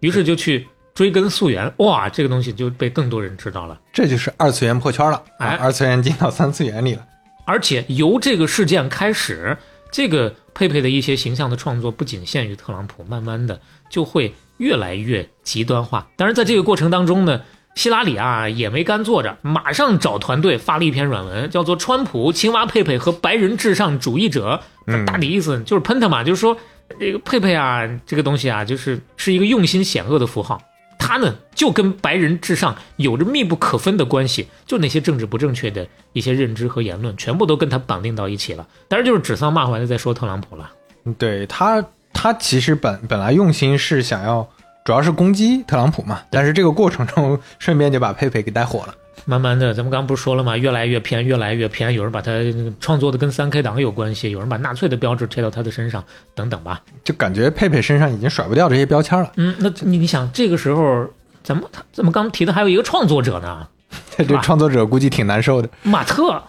于是就去追根溯源，哇，这个东西就被更多人知道了。这就是二次元破圈了，哎，二次元进到三次元里了。而且由这个事件开始，这个佩佩的一些形象的创作不仅限于特朗普，慢慢的就会越来越极端化。当然，在这个过程当中呢，希拉里啊也没干坐着，马上找团队发了一篇软文，叫做《川普、青蛙佩佩和白人至上主义者》。大体意思就是喷他嘛，就是说这个佩佩啊，这个东西啊，就是是一个用心险恶的符号。他呢，就跟白人至上有着密不可分的关系，就那些政治不正确的一些认知和言论，全部都跟他绑定到一起了。当然，就是指桑骂槐的在说特朗普了。对他，他其实本本来用心是想要，主要是攻击特朗普嘛。但是这个过程中，顺便就把佩佩给带火了。慢慢的，咱们刚刚不是说了吗？越来越偏，越来越偏。有人把他创作的跟三 K 党有关系，有人把纳粹的标志贴到他的身上，等等吧。就感觉佩佩身上已经甩不掉这些标签了。嗯，那你你想，这个时候怎么他怎么刚提的还有一个创作者呢？这创作者估计挺难受的。马特，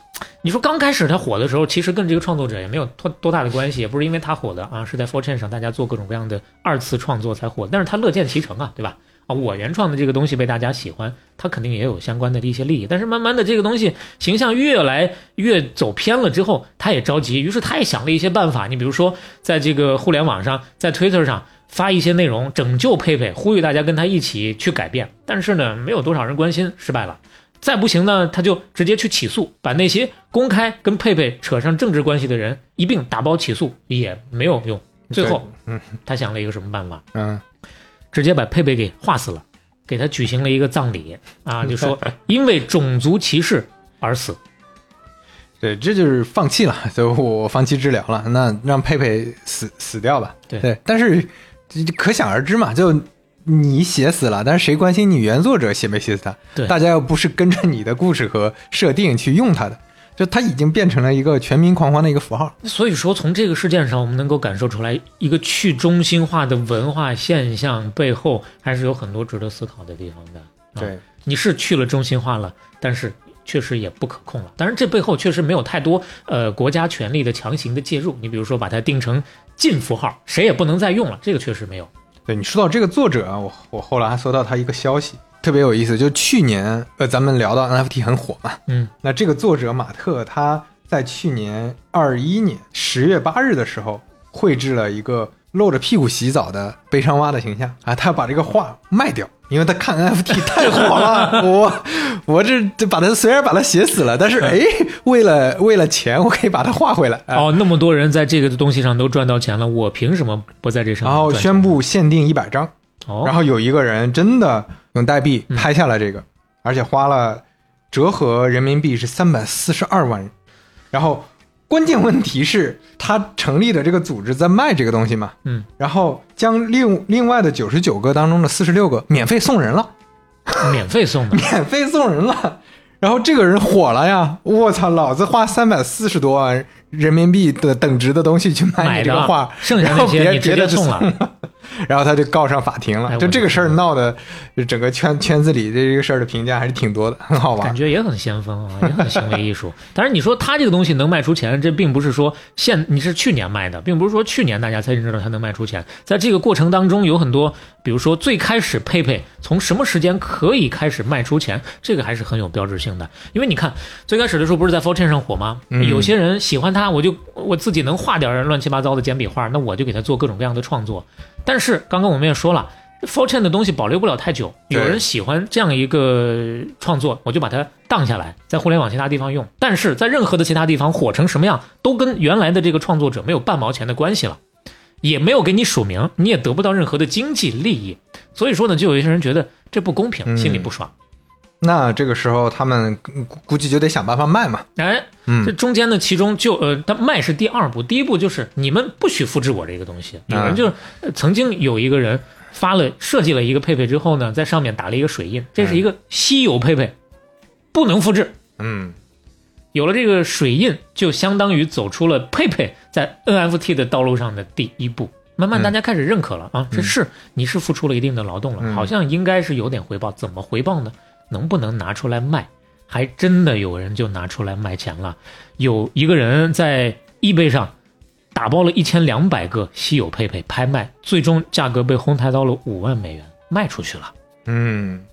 你说刚开始他火的时候，其实跟这个创作者也没有多多大的关系，也不是因为他火的啊，是在 Fortune 上大家做各种各样的二次创作才火。但是他乐见其成啊，对吧？啊，我原创的这个东西被大家喜欢，他肯定也有相关的一些利益。但是慢慢的，这个东西形象越来越走偏了之后，他也着急，于是他也想了一些办法。你比如说，在这个互联网上，在 Twitter 上发一些内容，拯救佩佩，呼吁大家跟他一起去改变。但是呢，没有多少人关心，失败了。再不行呢，他就直接去起诉，把那些公开跟佩佩扯上政治关系的人一并打包起诉，也没有用。最后，嗯，他想了一个什么办法？嗯。直接把佩佩给画死了，给他举行了一个葬礼啊，就说 因为种族歧视而死。对，这就是放弃了，所以我放弃治疗了。那让佩佩死死掉吧。对，但是可想而知嘛，就你写死了，但是谁关心你原作者写没写死他？对，大家又不是跟着你的故事和设定去用他的，就它已经变成了一个全民狂欢的一个符号。所以说，从这个事件上，我们能够感受出来，一个去中心化的文化现象背后，还是有很多值得思考的地方的。对，你是去了中心化了，但是确实也不可控了。当然，这背后确实没有太多呃国家权力的强行的介入。你比如说，把它定成禁符号，谁也不能再用了，这个确实没有。对你说到这个作者啊，我我后来还搜到他一个消息，特别有意思，就去年呃咱们聊到 NFT 很火嘛，嗯，那这个作者马特他在去年二一年十月八日的时候绘制了一个露着屁股洗澡的悲伤蛙的形象啊，他要把这个画卖掉。因为他看 NFT 太火了，我我这这把他虽然把他写死了，但是 哎，为了为了钱，我可以把它画回来。哦，那么多人在这个东西上都赚到钱了，我凭什么不在这上？然后宣布限定一百张，哦，然后有一个人真的用代币拍下了这个，而且花了折合人民币是三百四十二万，然后。关键问题是，他成立的这个组织在卖这个东西嘛？嗯，然后将另另外的九十九个当中的四十六个免费送人了，免费送的，免费送人了。然后这个人火了呀！我操，老子花三百四十多万人民币的等值的东西去买你这个画，剩下那些你直接送了。然后他就告上法庭了，就这个事儿闹的，整个圈圈子里这个事儿的评价还是挺多的，很好玩，感觉也很先锋啊，也很行为艺术。但是你说他这个东西能卖出钱，这并不是说现你是去年卖的，并不是说去年大家才知道他能卖出钱。在这个过程当中，有很多，比如说最开始佩佩从什么时间可以开始卖出钱，这个还是很有标志性的。因为你看最开始的时候不是在 f o r t u n e 上火吗？有些人喜欢他，我就我自己能画点乱七八糟的简笔画，那我就给他做各种各样的创作。但是刚刚我们也说了，Fortune 的东西保留不了太久。有人喜欢这样一个创作，我就把它荡下来，在互联网其他地方用。但是在任何的其他地方火成什么样，都跟原来的这个创作者没有半毛钱的关系了，也没有给你署名，你也得不到任何的经济利益。所以说呢，就有一些人觉得这不公平，心里不爽。那这个时候他们估计就得想办法卖嘛。哎，这中间呢，其中就呃，他卖是第二步，第一步就是你们不许复制我这个东西。有人就曾经有一个人发了设计了一个佩佩之后呢，在上面打了一个水印，这是一个稀有佩佩，不能复制。嗯，有了这个水印，就相当于走出了佩佩在 NFT 的道路上的第一步。慢慢大家开始认可了啊，这是你是付出了一定的劳动了，好像应该是有点回报。怎么回报呢？能不能拿出来卖？还真的有人就拿出来卖钱了。有一个人在易贝上打包了一千两百个稀有佩佩拍卖，最终价格被哄抬到了五万美元，卖出去了。嗯，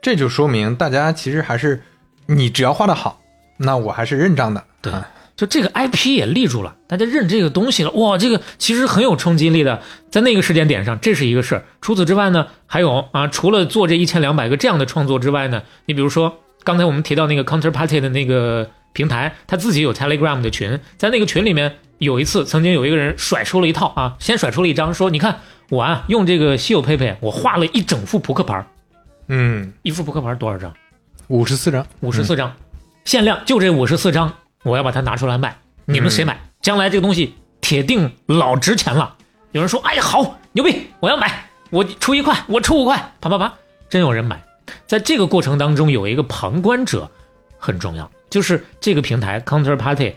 这就说明大家其实还是你只要画的好，那我还是认账的。对，就这个 IP 也立住了，大家认这个东西了。哇，这个其实很有冲击力的，在那个时间点上，这是一个事儿。除此之外呢，还有啊，除了做这一千两百个这样的创作之外呢，你比如说。刚才我们提到那个 Counterparty 的那个平台，他自己有 Telegram 的群，在那个群里面，有一次曾经有一个人甩出了一套啊，先甩出了一张，说你看我啊用这个稀有佩佩，我画了一整副扑克牌，嗯，一副扑克牌多少张？五十四张，五十四张，限量就这五十四张，我要把它拿出来卖，你们谁买？将来这个东西铁定老值钱了。有人说，哎呀好牛逼，我要买，我出一块，我出五块，啪啪啪，真有人买。在这个过程当中，有一个旁观者很重要，就是这个平台 Counterparty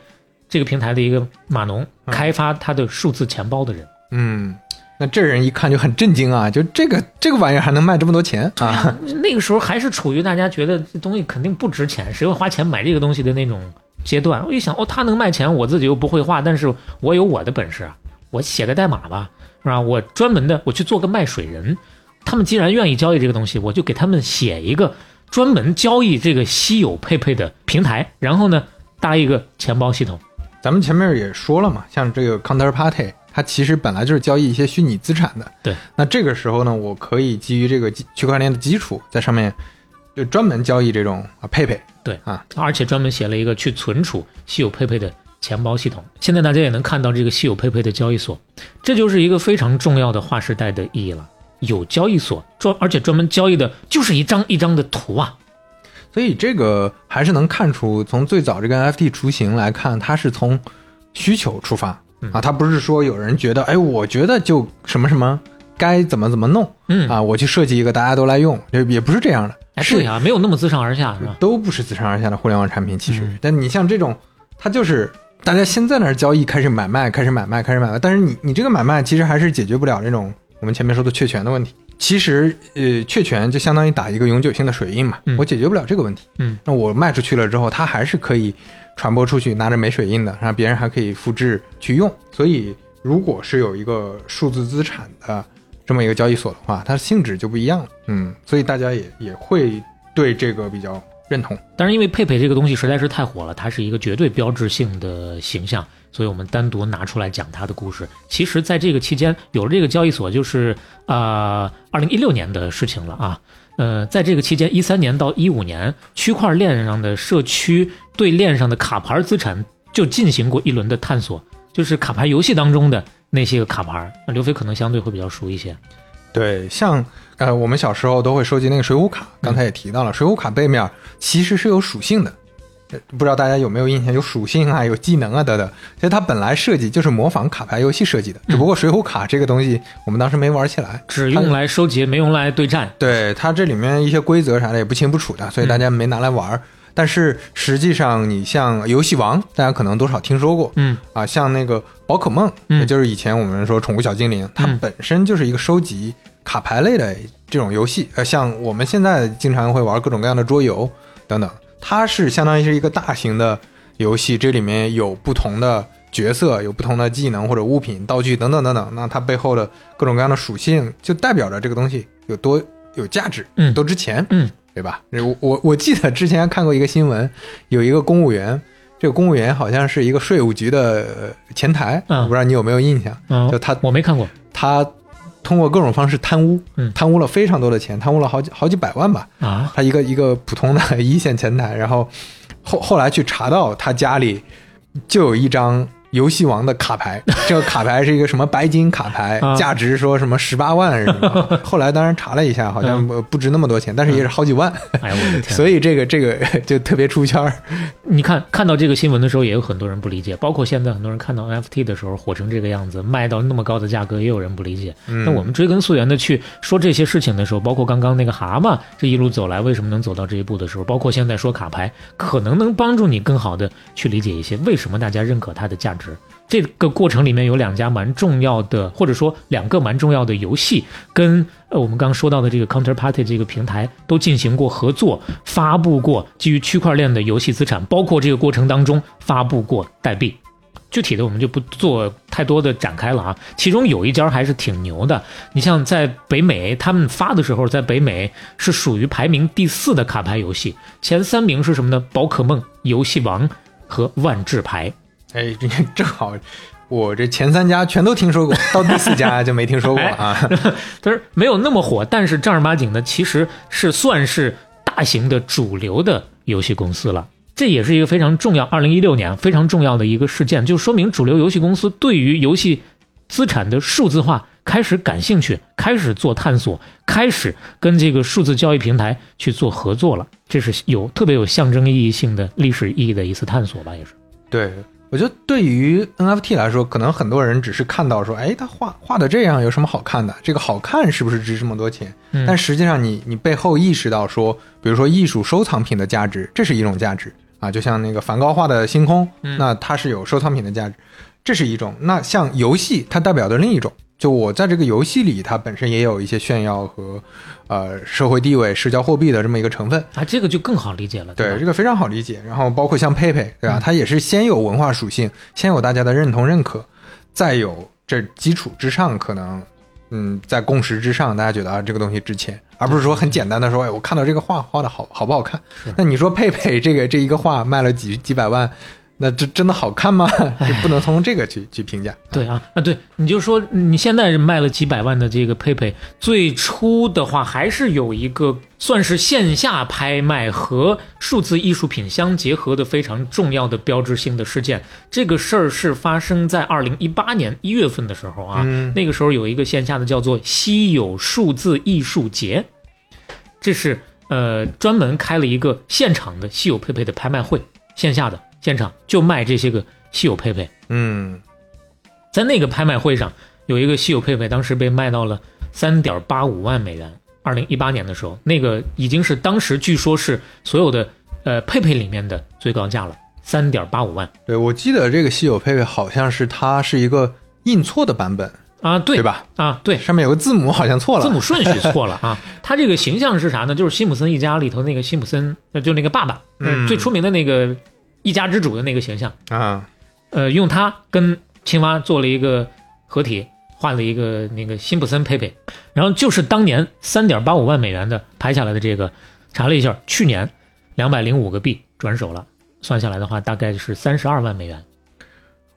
这个平台的一个码农，开发他的数字钱包的人。嗯，那这人一看就很震惊啊！就这个这个玩意儿还能卖这么多钱啊？那个时候还是处于大家觉得这东西肯定不值钱，谁会花钱买这个东西的那种阶段。我一想，哦，他能卖钱，我自己又不会画，但是我有我的本事啊，我写个代码吧，是吧？我专门的，我去做个卖水人。他们既然愿意交易这个东西，我就给他们写一个专门交易这个稀有佩佩的平台，然后呢搭一个钱包系统。咱们前面也说了嘛，像这个 Counterparty，它其实本来就是交易一些虚拟资产的。对。那这个时候呢，我可以基于这个区块链的基础，在上面就专门交易这种啊佩佩。对啊，而且专门写了一个去存储稀有佩佩的钱包系统。现在大家也能看到这个稀有佩佩的交易所，这就是一个非常重要的划时代的意义了。有交易所专，而且专门交易的就是一张一张的图啊，所以这个还是能看出，从最早这个 NFT 雏形来看，它是从需求出发。啊，它不是说有人觉得，哎，我觉得就什么什么该怎么怎么弄，嗯啊，我去设计一个大家都来用，也也不是这样的，哎，对啊，没有那么自上而下，是吧？都不是自上而下的互联网产品，其实。但你像这种，它就是大家先在那儿交易，开始买卖，开始买卖，开始买卖。但是你你这个买卖其实还是解决不了那种我们前面说的确权的问题。其实，呃，确权就相当于打一个永久性的水印嘛，我解决不了这个问题。嗯，那我卖出去了之后，它还是可以传播出去，拿着没水印的，然后别人还可以复制去用。所以，如果是有一个数字资产的这么一个交易所的话，它的性质就不一样了。嗯，所以大家也也会对这个比较认同。但是因为佩佩这个东西实在是太火了，它是一个绝对标志性的形象。所以我们单独拿出来讲它的故事。其实，在这个期间，有了这个交易所，就是啊，二零一六年的事情了啊。呃，在这个期间，一三年到一五年，区块链上的社区对链上的卡牌资产就进行过一轮的探索，就是卡牌游戏当中的那些个卡牌。那刘飞可能相对会比较熟一些。对，像呃，我们小时候都会收集那个水浒卡，刚才也提到了，水浒卡背面其实是有属性的。不知道大家有没有印象？有属性啊，有技能啊，等等。其实它本来设计就是模仿卡牌游戏设计的，只不过水浒卡这个东西我们当时没玩起来，只用来收集，没用来对战。对它这里面一些规则啥的也不清不楚的，所以大家没拿来玩。但是实际上，你像游戏王，大家可能多少听说过，嗯啊，像那个宝可梦，也就是以前我们说宠物小精灵，它本身就是一个收集卡牌类的这种游戏。呃，像我们现在经常会玩各种各样的桌游等等。它是相当于是一个大型的游戏，这里面有不同的角色，有不同的技能或者物品、道具等等等等。那它背后的各种各样的属性，就代表着这个东西有多有价值，嗯，多值钱，嗯，对吧？我我我记得之前看过一个新闻，有一个公务员，这个公务员好像是一个税务局的前台，嗯，不知道你有没有印象？嗯，就他我没看过他。通过各种方式贪污，嗯，贪污了非常多的钱，贪污了好几好几百万吧。啊，他一个一个普通的一线前台，然后后后来去查到他家里就有一张。游戏王的卡牌，这个卡牌是一个什么白金卡牌，价值说什么十八万是么？后来当然查了一下，好像不值那么多钱，但是也是好几万。哎我的天！所以这个这个就特别出圈儿。你看看到这个新闻的时候，也有很多人不理解，包括现在很多人看到 NFT 的时候火成这个样子，卖到那么高的价格，也有人不理解。那我们追根溯源的去说这些事情的时候，包括刚刚那个蛤蟆这一路走来为什么能走到这一步的时候，包括现在说卡牌，可能能帮助你更好的去理解一些为什么大家认可它的价值。这个过程里面有两家蛮重要的，或者说两个蛮重要的游戏，跟呃我们刚刚说到的这个 Counterparty 这个平台都进行过合作，发布过基于区块链的游戏资产，包括这个过程当中发布过代币。具体的我们就不做太多的展开了啊。其中有一家还是挺牛的，你像在北美，他们发的时候在北美是属于排名第四的卡牌游戏，前三名是什么呢？宝可梦、游戏王和万智牌。哎，这正好，我这前三家全都听说过，到第四家就没听说过啊。但是没有那么火，但是正儿八经的其实是算是大型的主流的游戏公司了。这也是一个非常重要，二零一六年非常重要的一个事件，就说明主流游戏公司对于游戏资产的数字化开始感兴趣，开始做探索，开始跟这个数字交易平台去做合作了。这是有特别有象征意义性的历史意义的一次探索吧，也是。对。我觉得对于 NFT 来说，可能很多人只是看到说，哎，他画画的这样有什么好看的？这个好看是不是值这么多钱？但实际上，你你背后意识到说，比如说艺术收藏品的价值，这是一种价值啊。就像那个梵高画的星空，那它是有收藏品的价值，这是一种。那像游戏，它代表的另一种。就我在这个游戏里，它本身也有一些炫耀和，呃，社会地位、社交货币的这么一个成分啊，这个就更好理解了。对，这个非常好理解。然后包括像佩佩，对吧？它也是先有文化属性，先有大家的认同认可，再有这基础之上，可能，嗯，在共识之上，大家觉得啊，这个东西值钱，而不是说很简单的说，哎，我看到这个画画的好好不好看？那你说佩佩这个这一个画卖了几几百万？那这真的好看吗？就不能从这个去去评价。对啊，啊对，你就说你现在卖了几百万的这个佩佩，最初的话还是有一个算是线下拍卖和数字艺术品相结合的非常重要的标志性的事件。这个事儿是发生在二零一八年一月份的时候啊，那个时候有一个线下的叫做稀有数字艺术节，这是呃专门开了一个现场的稀有佩佩的拍卖会，线下的。现场就卖这些个稀有佩佩，嗯，在那个拍卖会上有一个稀有佩佩，当时被卖到了三点八五万美元，二零一八年的时候，那个已经是当时据说是所有的呃佩佩里面的最高价了，三点八五万。对，我记得这个稀有佩佩好像是它是一个印错的版本啊，对对吧？啊，对，上面有个字母好像错了，字母顺序错了啊。它这个形象是啥呢？就是辛普森一家里头那个辛普森，就那个爸爸，嗯，最出名的那个一家之主的那个形象啊。呃，用它跟青蛙做了一个合体。换了一个那个辛普森佩佩，然后就是当年三点八五万美元的拍下来的这个，查了一下，去年两百零五个币转手了，算下来的话大概是三十二万美元。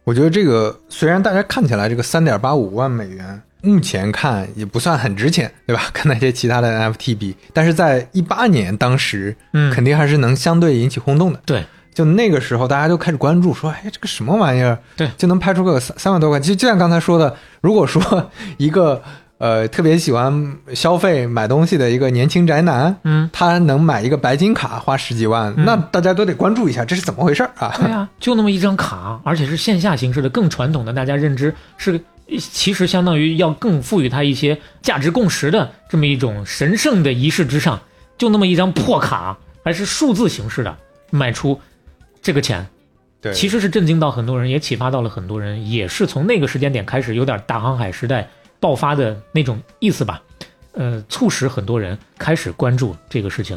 我觉得这个虽然大家看起来这个三点八五万美元目前看也不算很值钱，对吧？跟那些其他的 NFT 比，但是在一八年当时，嗯，肯定还是能相对引起轰动的。对。就那个时候，大家就开始关注，说：“哎，这个什么玩意儿？对，就能拍出个三三万多块。”就就像刚才说的，如果说一个呃特别喜欢消费买东西的一个年轻宅男，嗯，他能买一个白金卡花十几万，那大家都得关注一下，这是怎么回事啊？对啊，就那么一张卡，而且是线下形式的，更传统的，大家认知是其实相当于要更赋予它一些价值共识的这么一种神圣的仪式之上，就那么一张破卡，还是数字形式的卖出。这个钱，对，其实是震惊到很多人，也启发到了很多人，也是从那个时间点开始，有点大航海时代爆发的那种意思吧，呃，促使很多人开始关注这个事情。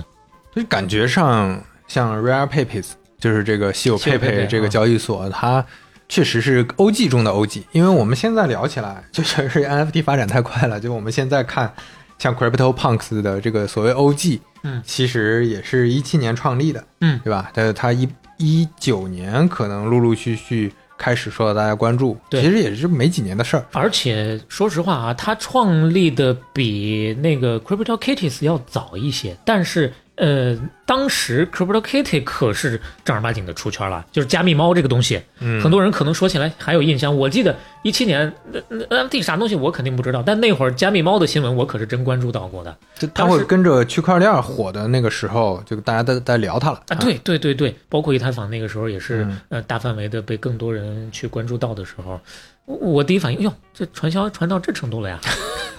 所以感觉上，像 Rare Papers，就是这个稀有佩佩这个交易所，它确实是 OG 中的 OG。因为我们现在聊起来，就是 NFT 发展太快了，就我们现在看，像 Crypto Punks 的这个所谓 OG，嗯，其实也是一七年创立的，嗯，对吧？但是它一一九年可能陆陆续续开始受到大家关注，其实也是没几年的事儿。而且说实话啊，他创立的比那个 Crypto Kitties 要早一些，但是。呃，当时 Crypto Kitty 可是正儿八经的出圈了，就是加密猫这个东西，嗯，很多人可能说起来还有印象。我记得一七年那那 NFT 啥东西我肯定不知道，但那会儿加密猫的新闻我可是真关注到过的。就它会跟着区块链火的那个时候，就大家都在聊它了啊。对对对对，包括以太坊那个时候也是呃大范围的被更多人去关注到的时候。我第一反应，哟，这传销传到这程度了呀？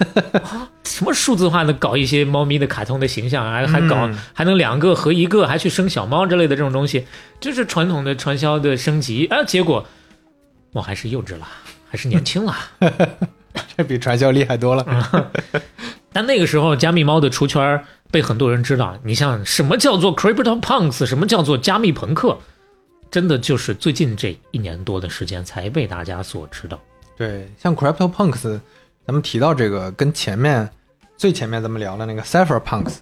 啊，什么数字化的搞一些猫咪的卡通的形象啊，还搞还能两个合一个，还去生小猫之类的这种东西，就是传统的传销的升级啊。结果我还是幼稚了，还是年轻了，这比传销厉害多了。但那个时候加密猫的出圈被很多人知道。你像什么叫做 Crypto Punks，什么叫做加密朋克？真的就是最近这一年多的时间才被大家所知道。对，像 Crypto Punks，咱们提到这个，跟前面最前面咱们聊的那个 Cypherpunks，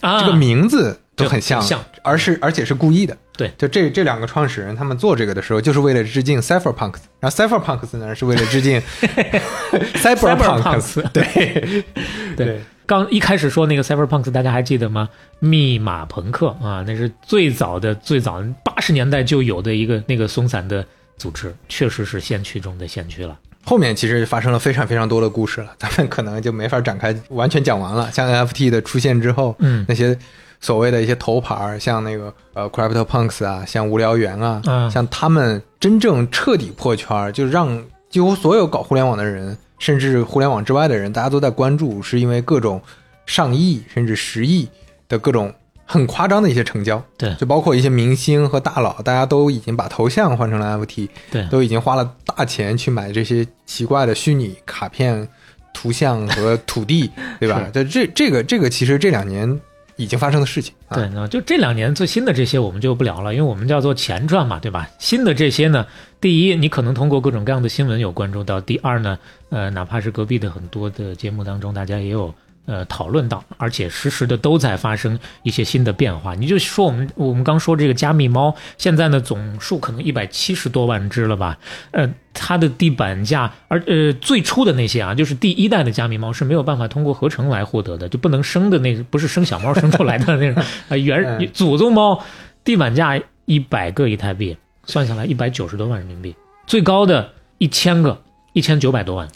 啊，这个名字都很像，而是而且是故意的。对，就这这两个创始人，他们做这个的时候，就是为了致敬 Cypherpunks，然后 Cypherpunks 呢是为了致敬 Cyber Punks。对 对。刚一开始说那个 Cyberpunk，大家还记得吗？密码朋克啊，那是最早的、最早八十年代就有的一个那个松散的组织，确实是先驱中的先驱了。后面其实发生了非常非常多的故事了，咱们可能就没法展开完全讲完了。像 NFT 的出现之后，嗯，那些所谓的一些头牌，像那个呃 Crypto Punks 啊，像无聊猿啊，嗯像他们真正彻底破圈，就让几乎所有搞互联网的人。甚至互联网之外的人，大家都在关注，是因为各种上亿甚至十亿的各种很夸张的一些成交。对，就包括一些明星和大佬，大家都已经把头像换成了 FT，对，都已经花了大钱去买这些奇怪的虚拟卡片、图像和土地，对吧？这这这个这个其实这两年。已经发生的事情，对，那就这两年最新的这些我们就不聊了，因为我们叫做前传嘛，对吧？新的这些呢，第一，你可能通过各种各样的新闻有关注到；第二呢，呃，哪怕是隔壁的很多的节目当中，大家也有。呃，讨论到，而且实时的都在发生一些新的变化。你就说我们我们刚说这个加密猫，现在呢总数可能一百七十多万只了吧？呃，它的地板价，而呃最初的那些啊，就是第一代的加密猫是没有办法通过合成来获得的，就不能生的那不是生小猫生出来的那种啊原 祖宗猫，地板价一百个以太币，算下来一百九十多万人民币，最高的一千个一千九百多万。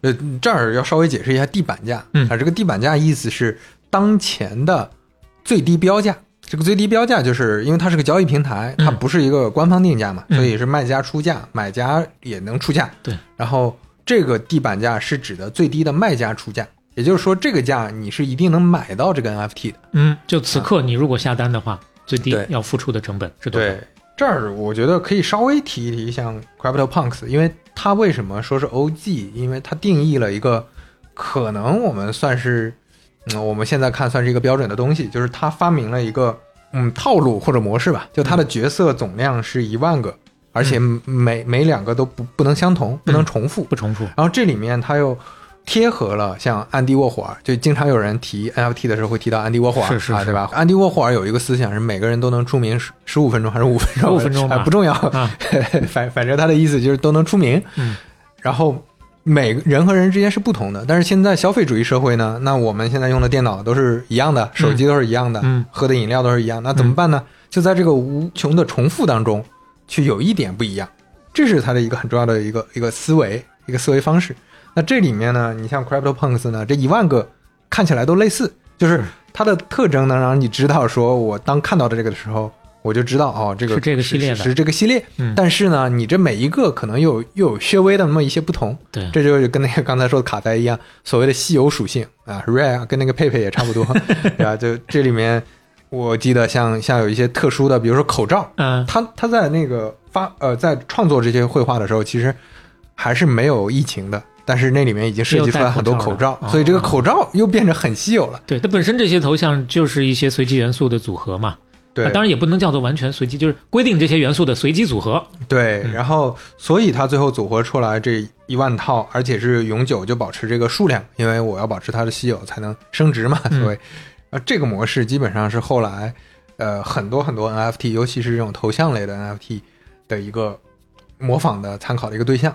呃，这儿要稍微解释一下地板价。嗯，啊，这个地板价意思是当前的最低标价。这个最低标价就是因为它是个交易平台，它不是一个官方定价嘛，所以是卖家出价，买家也能出价。对。然后这个地板价是指的最低的卖家出价，也就是说这个价你是一定能买到这个 NFT 的。嗯，就此刻你如果下单的话，最低对要付出的成本是多少？对，这儿我觉得可以稍微提一提像 CryptoPunks，因为它为什么说是 OG？因为它定义了一个可能我们算是，嗯，我们现在看算是一个标准的东西，就是它发明了一个嗯套路或者模式吧，就它的角色总量是一万个，而且每每两个都不不能相同，不能重复。不重复。然后这里面它又贴合了像安迪沃霍尔，就经常有人提 NFT 的时候会提到安迪沃霍尔，啊，是是是对吧？安迪沃霍尔有一个思想是每个人都能出名十十五分钟还是五分钟？15分钟吧哎不重要，啊 反反正他的意思就是都能出名。嗯，然后每个人和人之间是不同的，但是现在消费主义社会呢，那我们现在用的电脑都是一样的，手机都是一样的，嗯喝的饮料都是一样，那怎么办呢？就在这个无穷的重复当中，去有一点不一样，这是他的一个很重要的一个一个思维，一个思维方式。那这里面呢，你像 CryptoPunks 呢，这一万个看起来都类似，就是它的特征能让你知道，说我当看到的这个的时候，我就知道哦，这个是这个系列的是是这个系列。嗯但是呢，你这每一个可能又有又有略微的那么一些不同，对，这就跟那个刚才说的卡牌一样，所谓的稀有属性啊，rare 跟那个佩佩也差不多，对吧？就这里面，我记得像像有一些特殊的，比如说口罩，嗯，他他在那个发呃在创作这些绘画的时候，其实还是没有疫情的，但是那里面已经设计出来很多口罩所以这个哦口罩又变得很稀有了。对，它本身这些头像就是一些随机元素的组合嘛。对啊，当然也不能叫做完全随机，就是规定这些元素的随机组合。对，嗯然后所以它最后组合出来这一万套，而且是永久就保持这个数量，因为我要保持它的稀有才能升值嘛，嗯所谓。呃，这个模式基本上是后来呃很多很多 NFT，尤其是这种头像类的 NFT 的一个模仿的参考的一个对象。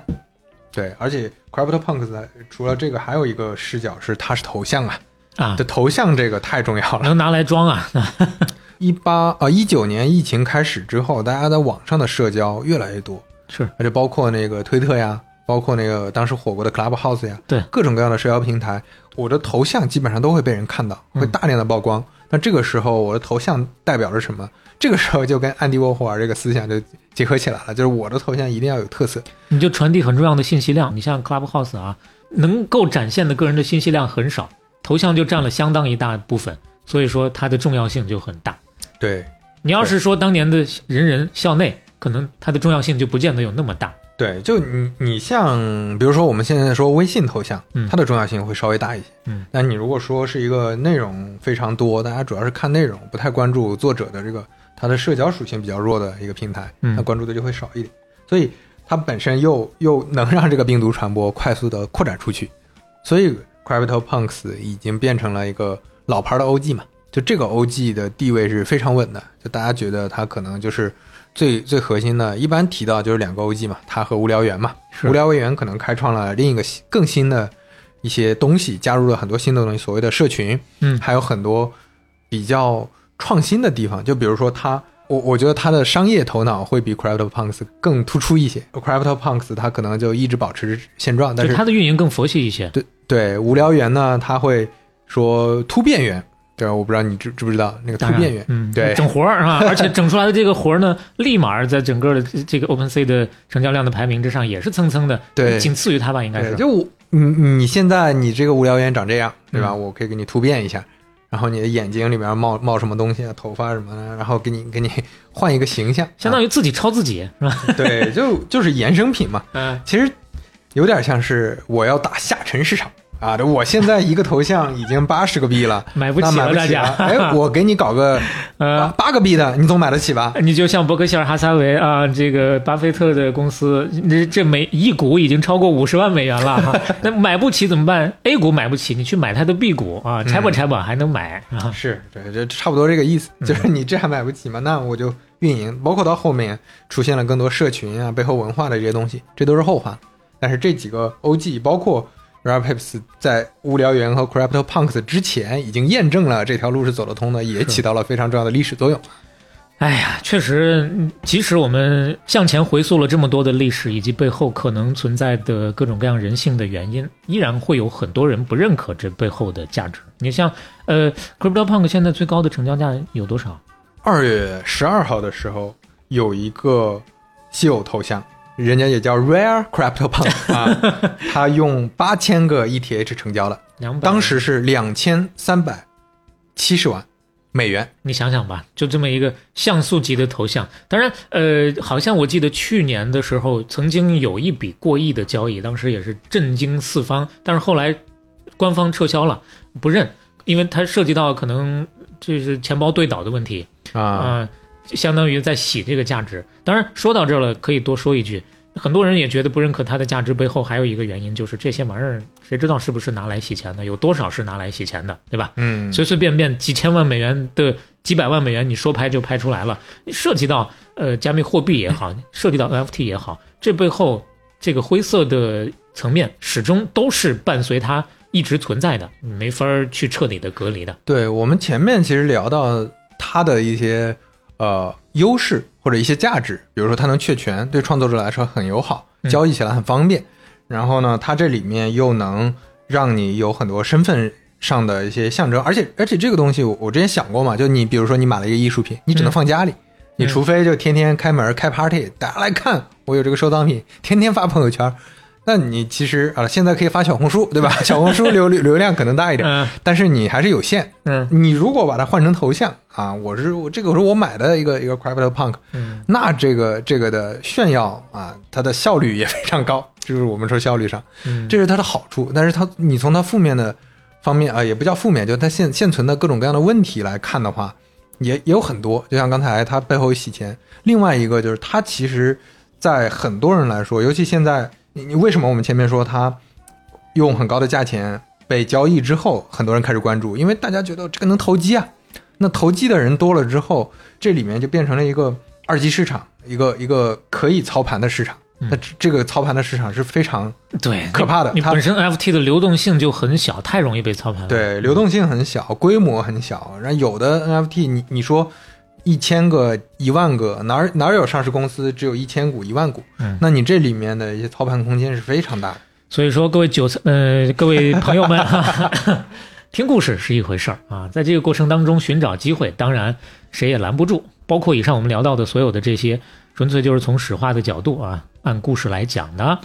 对，而且 CryptoPunks 呢除了这个，还有一个视角是它是头像啊，啊这，头像这个太重要了。能拿来装啊，一八啊一九年疫情开始之后，大家在网上的社交越来越多，是而且包括那个推特呀，包括那个当时火过的 Clubhouse 呀，对各种各样的社交平台，我的头像基本上都会被人看到，嗯会大量的曝光。那这个时候，我的头像代表着什么？这个时候就跟安迪沃霍尔这个思想就结合起来了，就是我的头像一定要有特色。你就传递很重要的信息量。你像 Clubhouse 啊，能够展现的个人的信息量很少，头像就占了相当一大部分，所以说它的重要性就很大。对你要是说当年的人人校内，可能它的重要性就不见得有那么大。对，就你你像比如说我们现在说微信头像，嗯它的重要性会稍微大一些。嗯，但你如果说是一个内容非常多，大家主要是看内容，不太关注作者的这个它的社交属性比较弱的一个平台，嗯那关注的就会少一点。所以它本身又又能让这个病毒传播快速的扩展出去，所以 CryptoPunks 已经变成了一个老牌的 OG 嘛。就这个 OG 的地位是非常稳的，就大家觉得它可能就是最最核心的。一般提到就是两个 OG 嘛，他和无聊猿嘛。无聊猿可能开创了另一个新更新的一些东西，加入了很多新的东西，所谓的社群，嗯还有很多比较创新的地方。就比如说他，我我觉得他的商业头脑会比 CryptoPunks 更突出一些。CryptoPunks 他可能就一直保持现状，但是他的运营更佛系一些。对对，无聊猿呢，他会说突变猿，对吧？我不知道你知知不知道那个突变猿，嗯，对整活儿啊，而且整出来的这个活儿呢，立马在整个的这这个 OpenSea 的成交量的排名之上也是蹭蹭的，对仅次于它吧，应该，是。就我你你现在你这个无聊猿长这样，对吧？嗯我可以给你突变一下，然后你的眼睛里面冒冒什么东西啊，头发什么的，然后给你给你 换一个形象，相当于自己抄自己，是吧？对，就就是衍生品嘛。嗯，其实有点像是我要打下沉市场啊！这我现在一个头像已经八十个币了，买不那买不起了大家。哎，我给你搞个 呃，八个币的，你总买得起吧？你就像伯克希尔哈撒韦啊，这个巴菲特的公司，这这每一股已经超过五十万美元了哈，那买不起怎么办？A 股买不起，你去买它的 B 股啊，拆吧拆吧还能买啊。是对，这差不多这个意思，就是你这还买不起吗？那我就运营，包括到后面出现了更多社群啊、背后文化的这些东西，这都是后话。但是这几个 OG，包括 Rapips 在无聊猿和 CryptoPunks 之前已经验证了这条路是走得通的，也起到了非常重要的历史作用。哎呀，确实，嗯即使我们向前回溯了这么多的历史，以及背后可能存在的各种各样人性的原因，依然会有很多人不认可这背后的价值。你像，呃，CryptoPunk 现在最高的成交价有多少？二月十二号的时候，有一个稀有头像，人家也叫 Rare CryptoPunk 啊，他用八千个 ETH 成交了，当时是两千三百七十万美元。你想想吧，就这么一个像素级的头像。当然，呃，好像我记得去年的时候曾经有一笔过亿的交易，当时也是震惊四方，但是后来官方撤销了，不认，因为它涉及到可能就是钱包对倒的问题啊。相当于在洗这个价值。当然，说到这儿了，可以多说一句，很多人也觉得不认可它的价值，背后还有一个原因，就是这些玩意儿谁知道是不是拿来洗钱的？有多少是拿来洗钱的，对吧？嗯，随随便便几千万美元的几百万美元，你说拍就拍出来了。涉及到呃加密货币也好，涉及到 NFT 也好，这背后这个灰色的层面始终都是伴随它一直存在的，没法去彻底的隔离的。对我们前面其实聊到它的一些。呃，优势或者一些价值，比如说它能确权，对创作者来说很友好，交易起来很方便。然后呢，它这里面又能让你有很多身份上的一些象征，而且而且这个东西我我之前想过嘛，就你比如说你买了一个艺术品，你只能放家里，你除非就天天开门开 party，大家来看我有这个收藏品，天天发朋友圈。那你其实啊，现在可以发小红书，对吧？小红书流流量可能大一点，但是你还是有限。嗯，你如果把它换成头像啊，我是我这个是我买的一个一个 Crypto Punk，嗯，那这个这个的炫耀啊，它的效率也非常高，就是我们说效率上，这是它的好处。但是它你从它负面的方面啊，也不叫负面，就它现现存的各种各样的问题来看的话，也也有很多。就像刚才它背后洗钱，另外一个就是它其实，在很多人来说，尤其现在。你你为什么我们前面说它用很高的价钱被交易之后，很多人开始关注？因为大家觉得这个能投机啊。那投机的人多了之后，这里面就变成了一个二级市场，一个一个可以操盘的市场。那这个操盘的市场是非常对可怕的。你本身 NFT 的流动性就很小，太容易被操盘了。对，流动性很小，规模很小。然后有的 NFT，你你说。一千个、一万个，哪哪有上市公司只有一千股、一万股？嗯，那你这里面的一些操盘空间是非常大的。所以说，各位韭菜，呃，各位朋友们，听故事是一回事儿啊，在这个过程当中寻找机会，当然谁也拦不住。包括以上我们聊到的所有的这些，纯粹就是从史话的角度啊，按故事来讲的。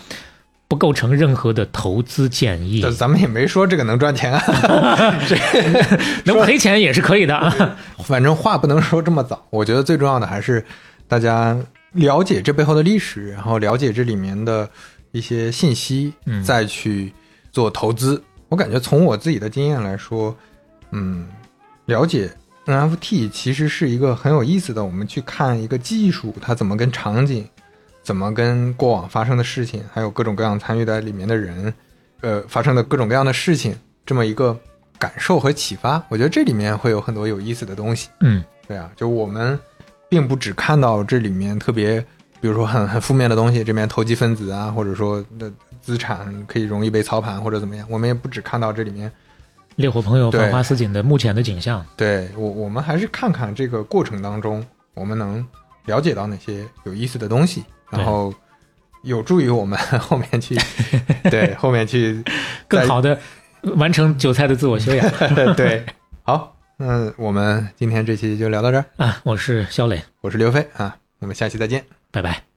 不构成任何的投资建议。咱们也没说这个能赚钱啊，这 能赔钱也是可以的。反正话不能说这么早。我觉得最重要的还是大家了解这背后的历史，然后了解这里面的一些信息，再去做投资。我感觉从我自己的经验来说，嗯，了解 NFT 其实是一个很有意思的。我们去看一个技术，它怎么跟场景。怎么跟过往发生的事情，还有各种各样参与在里面的人，呃，发生的各种各样的事情，这么一个感受和启发，我觉得这里面会有很多有意思的东西。嗯，对啊，就我们并不只看到这里面特别，比如说很很负面的东西，这边投机分子啊，或者说的资产可以容易被操盘或者怎么样，我们也不只看到这里面烈火朋友繁花似锦的目前的景象。对我，我们还是看看这个过程当中，我们能了解到哪些有意思的东西。然后有助于我们 后面去，对后面去更好的完成韭菜的自我修养。对，好，那我们今天这期就聊到这儿啊！我是肖磊，我是刘飞啊，我们下期再见，拜拜。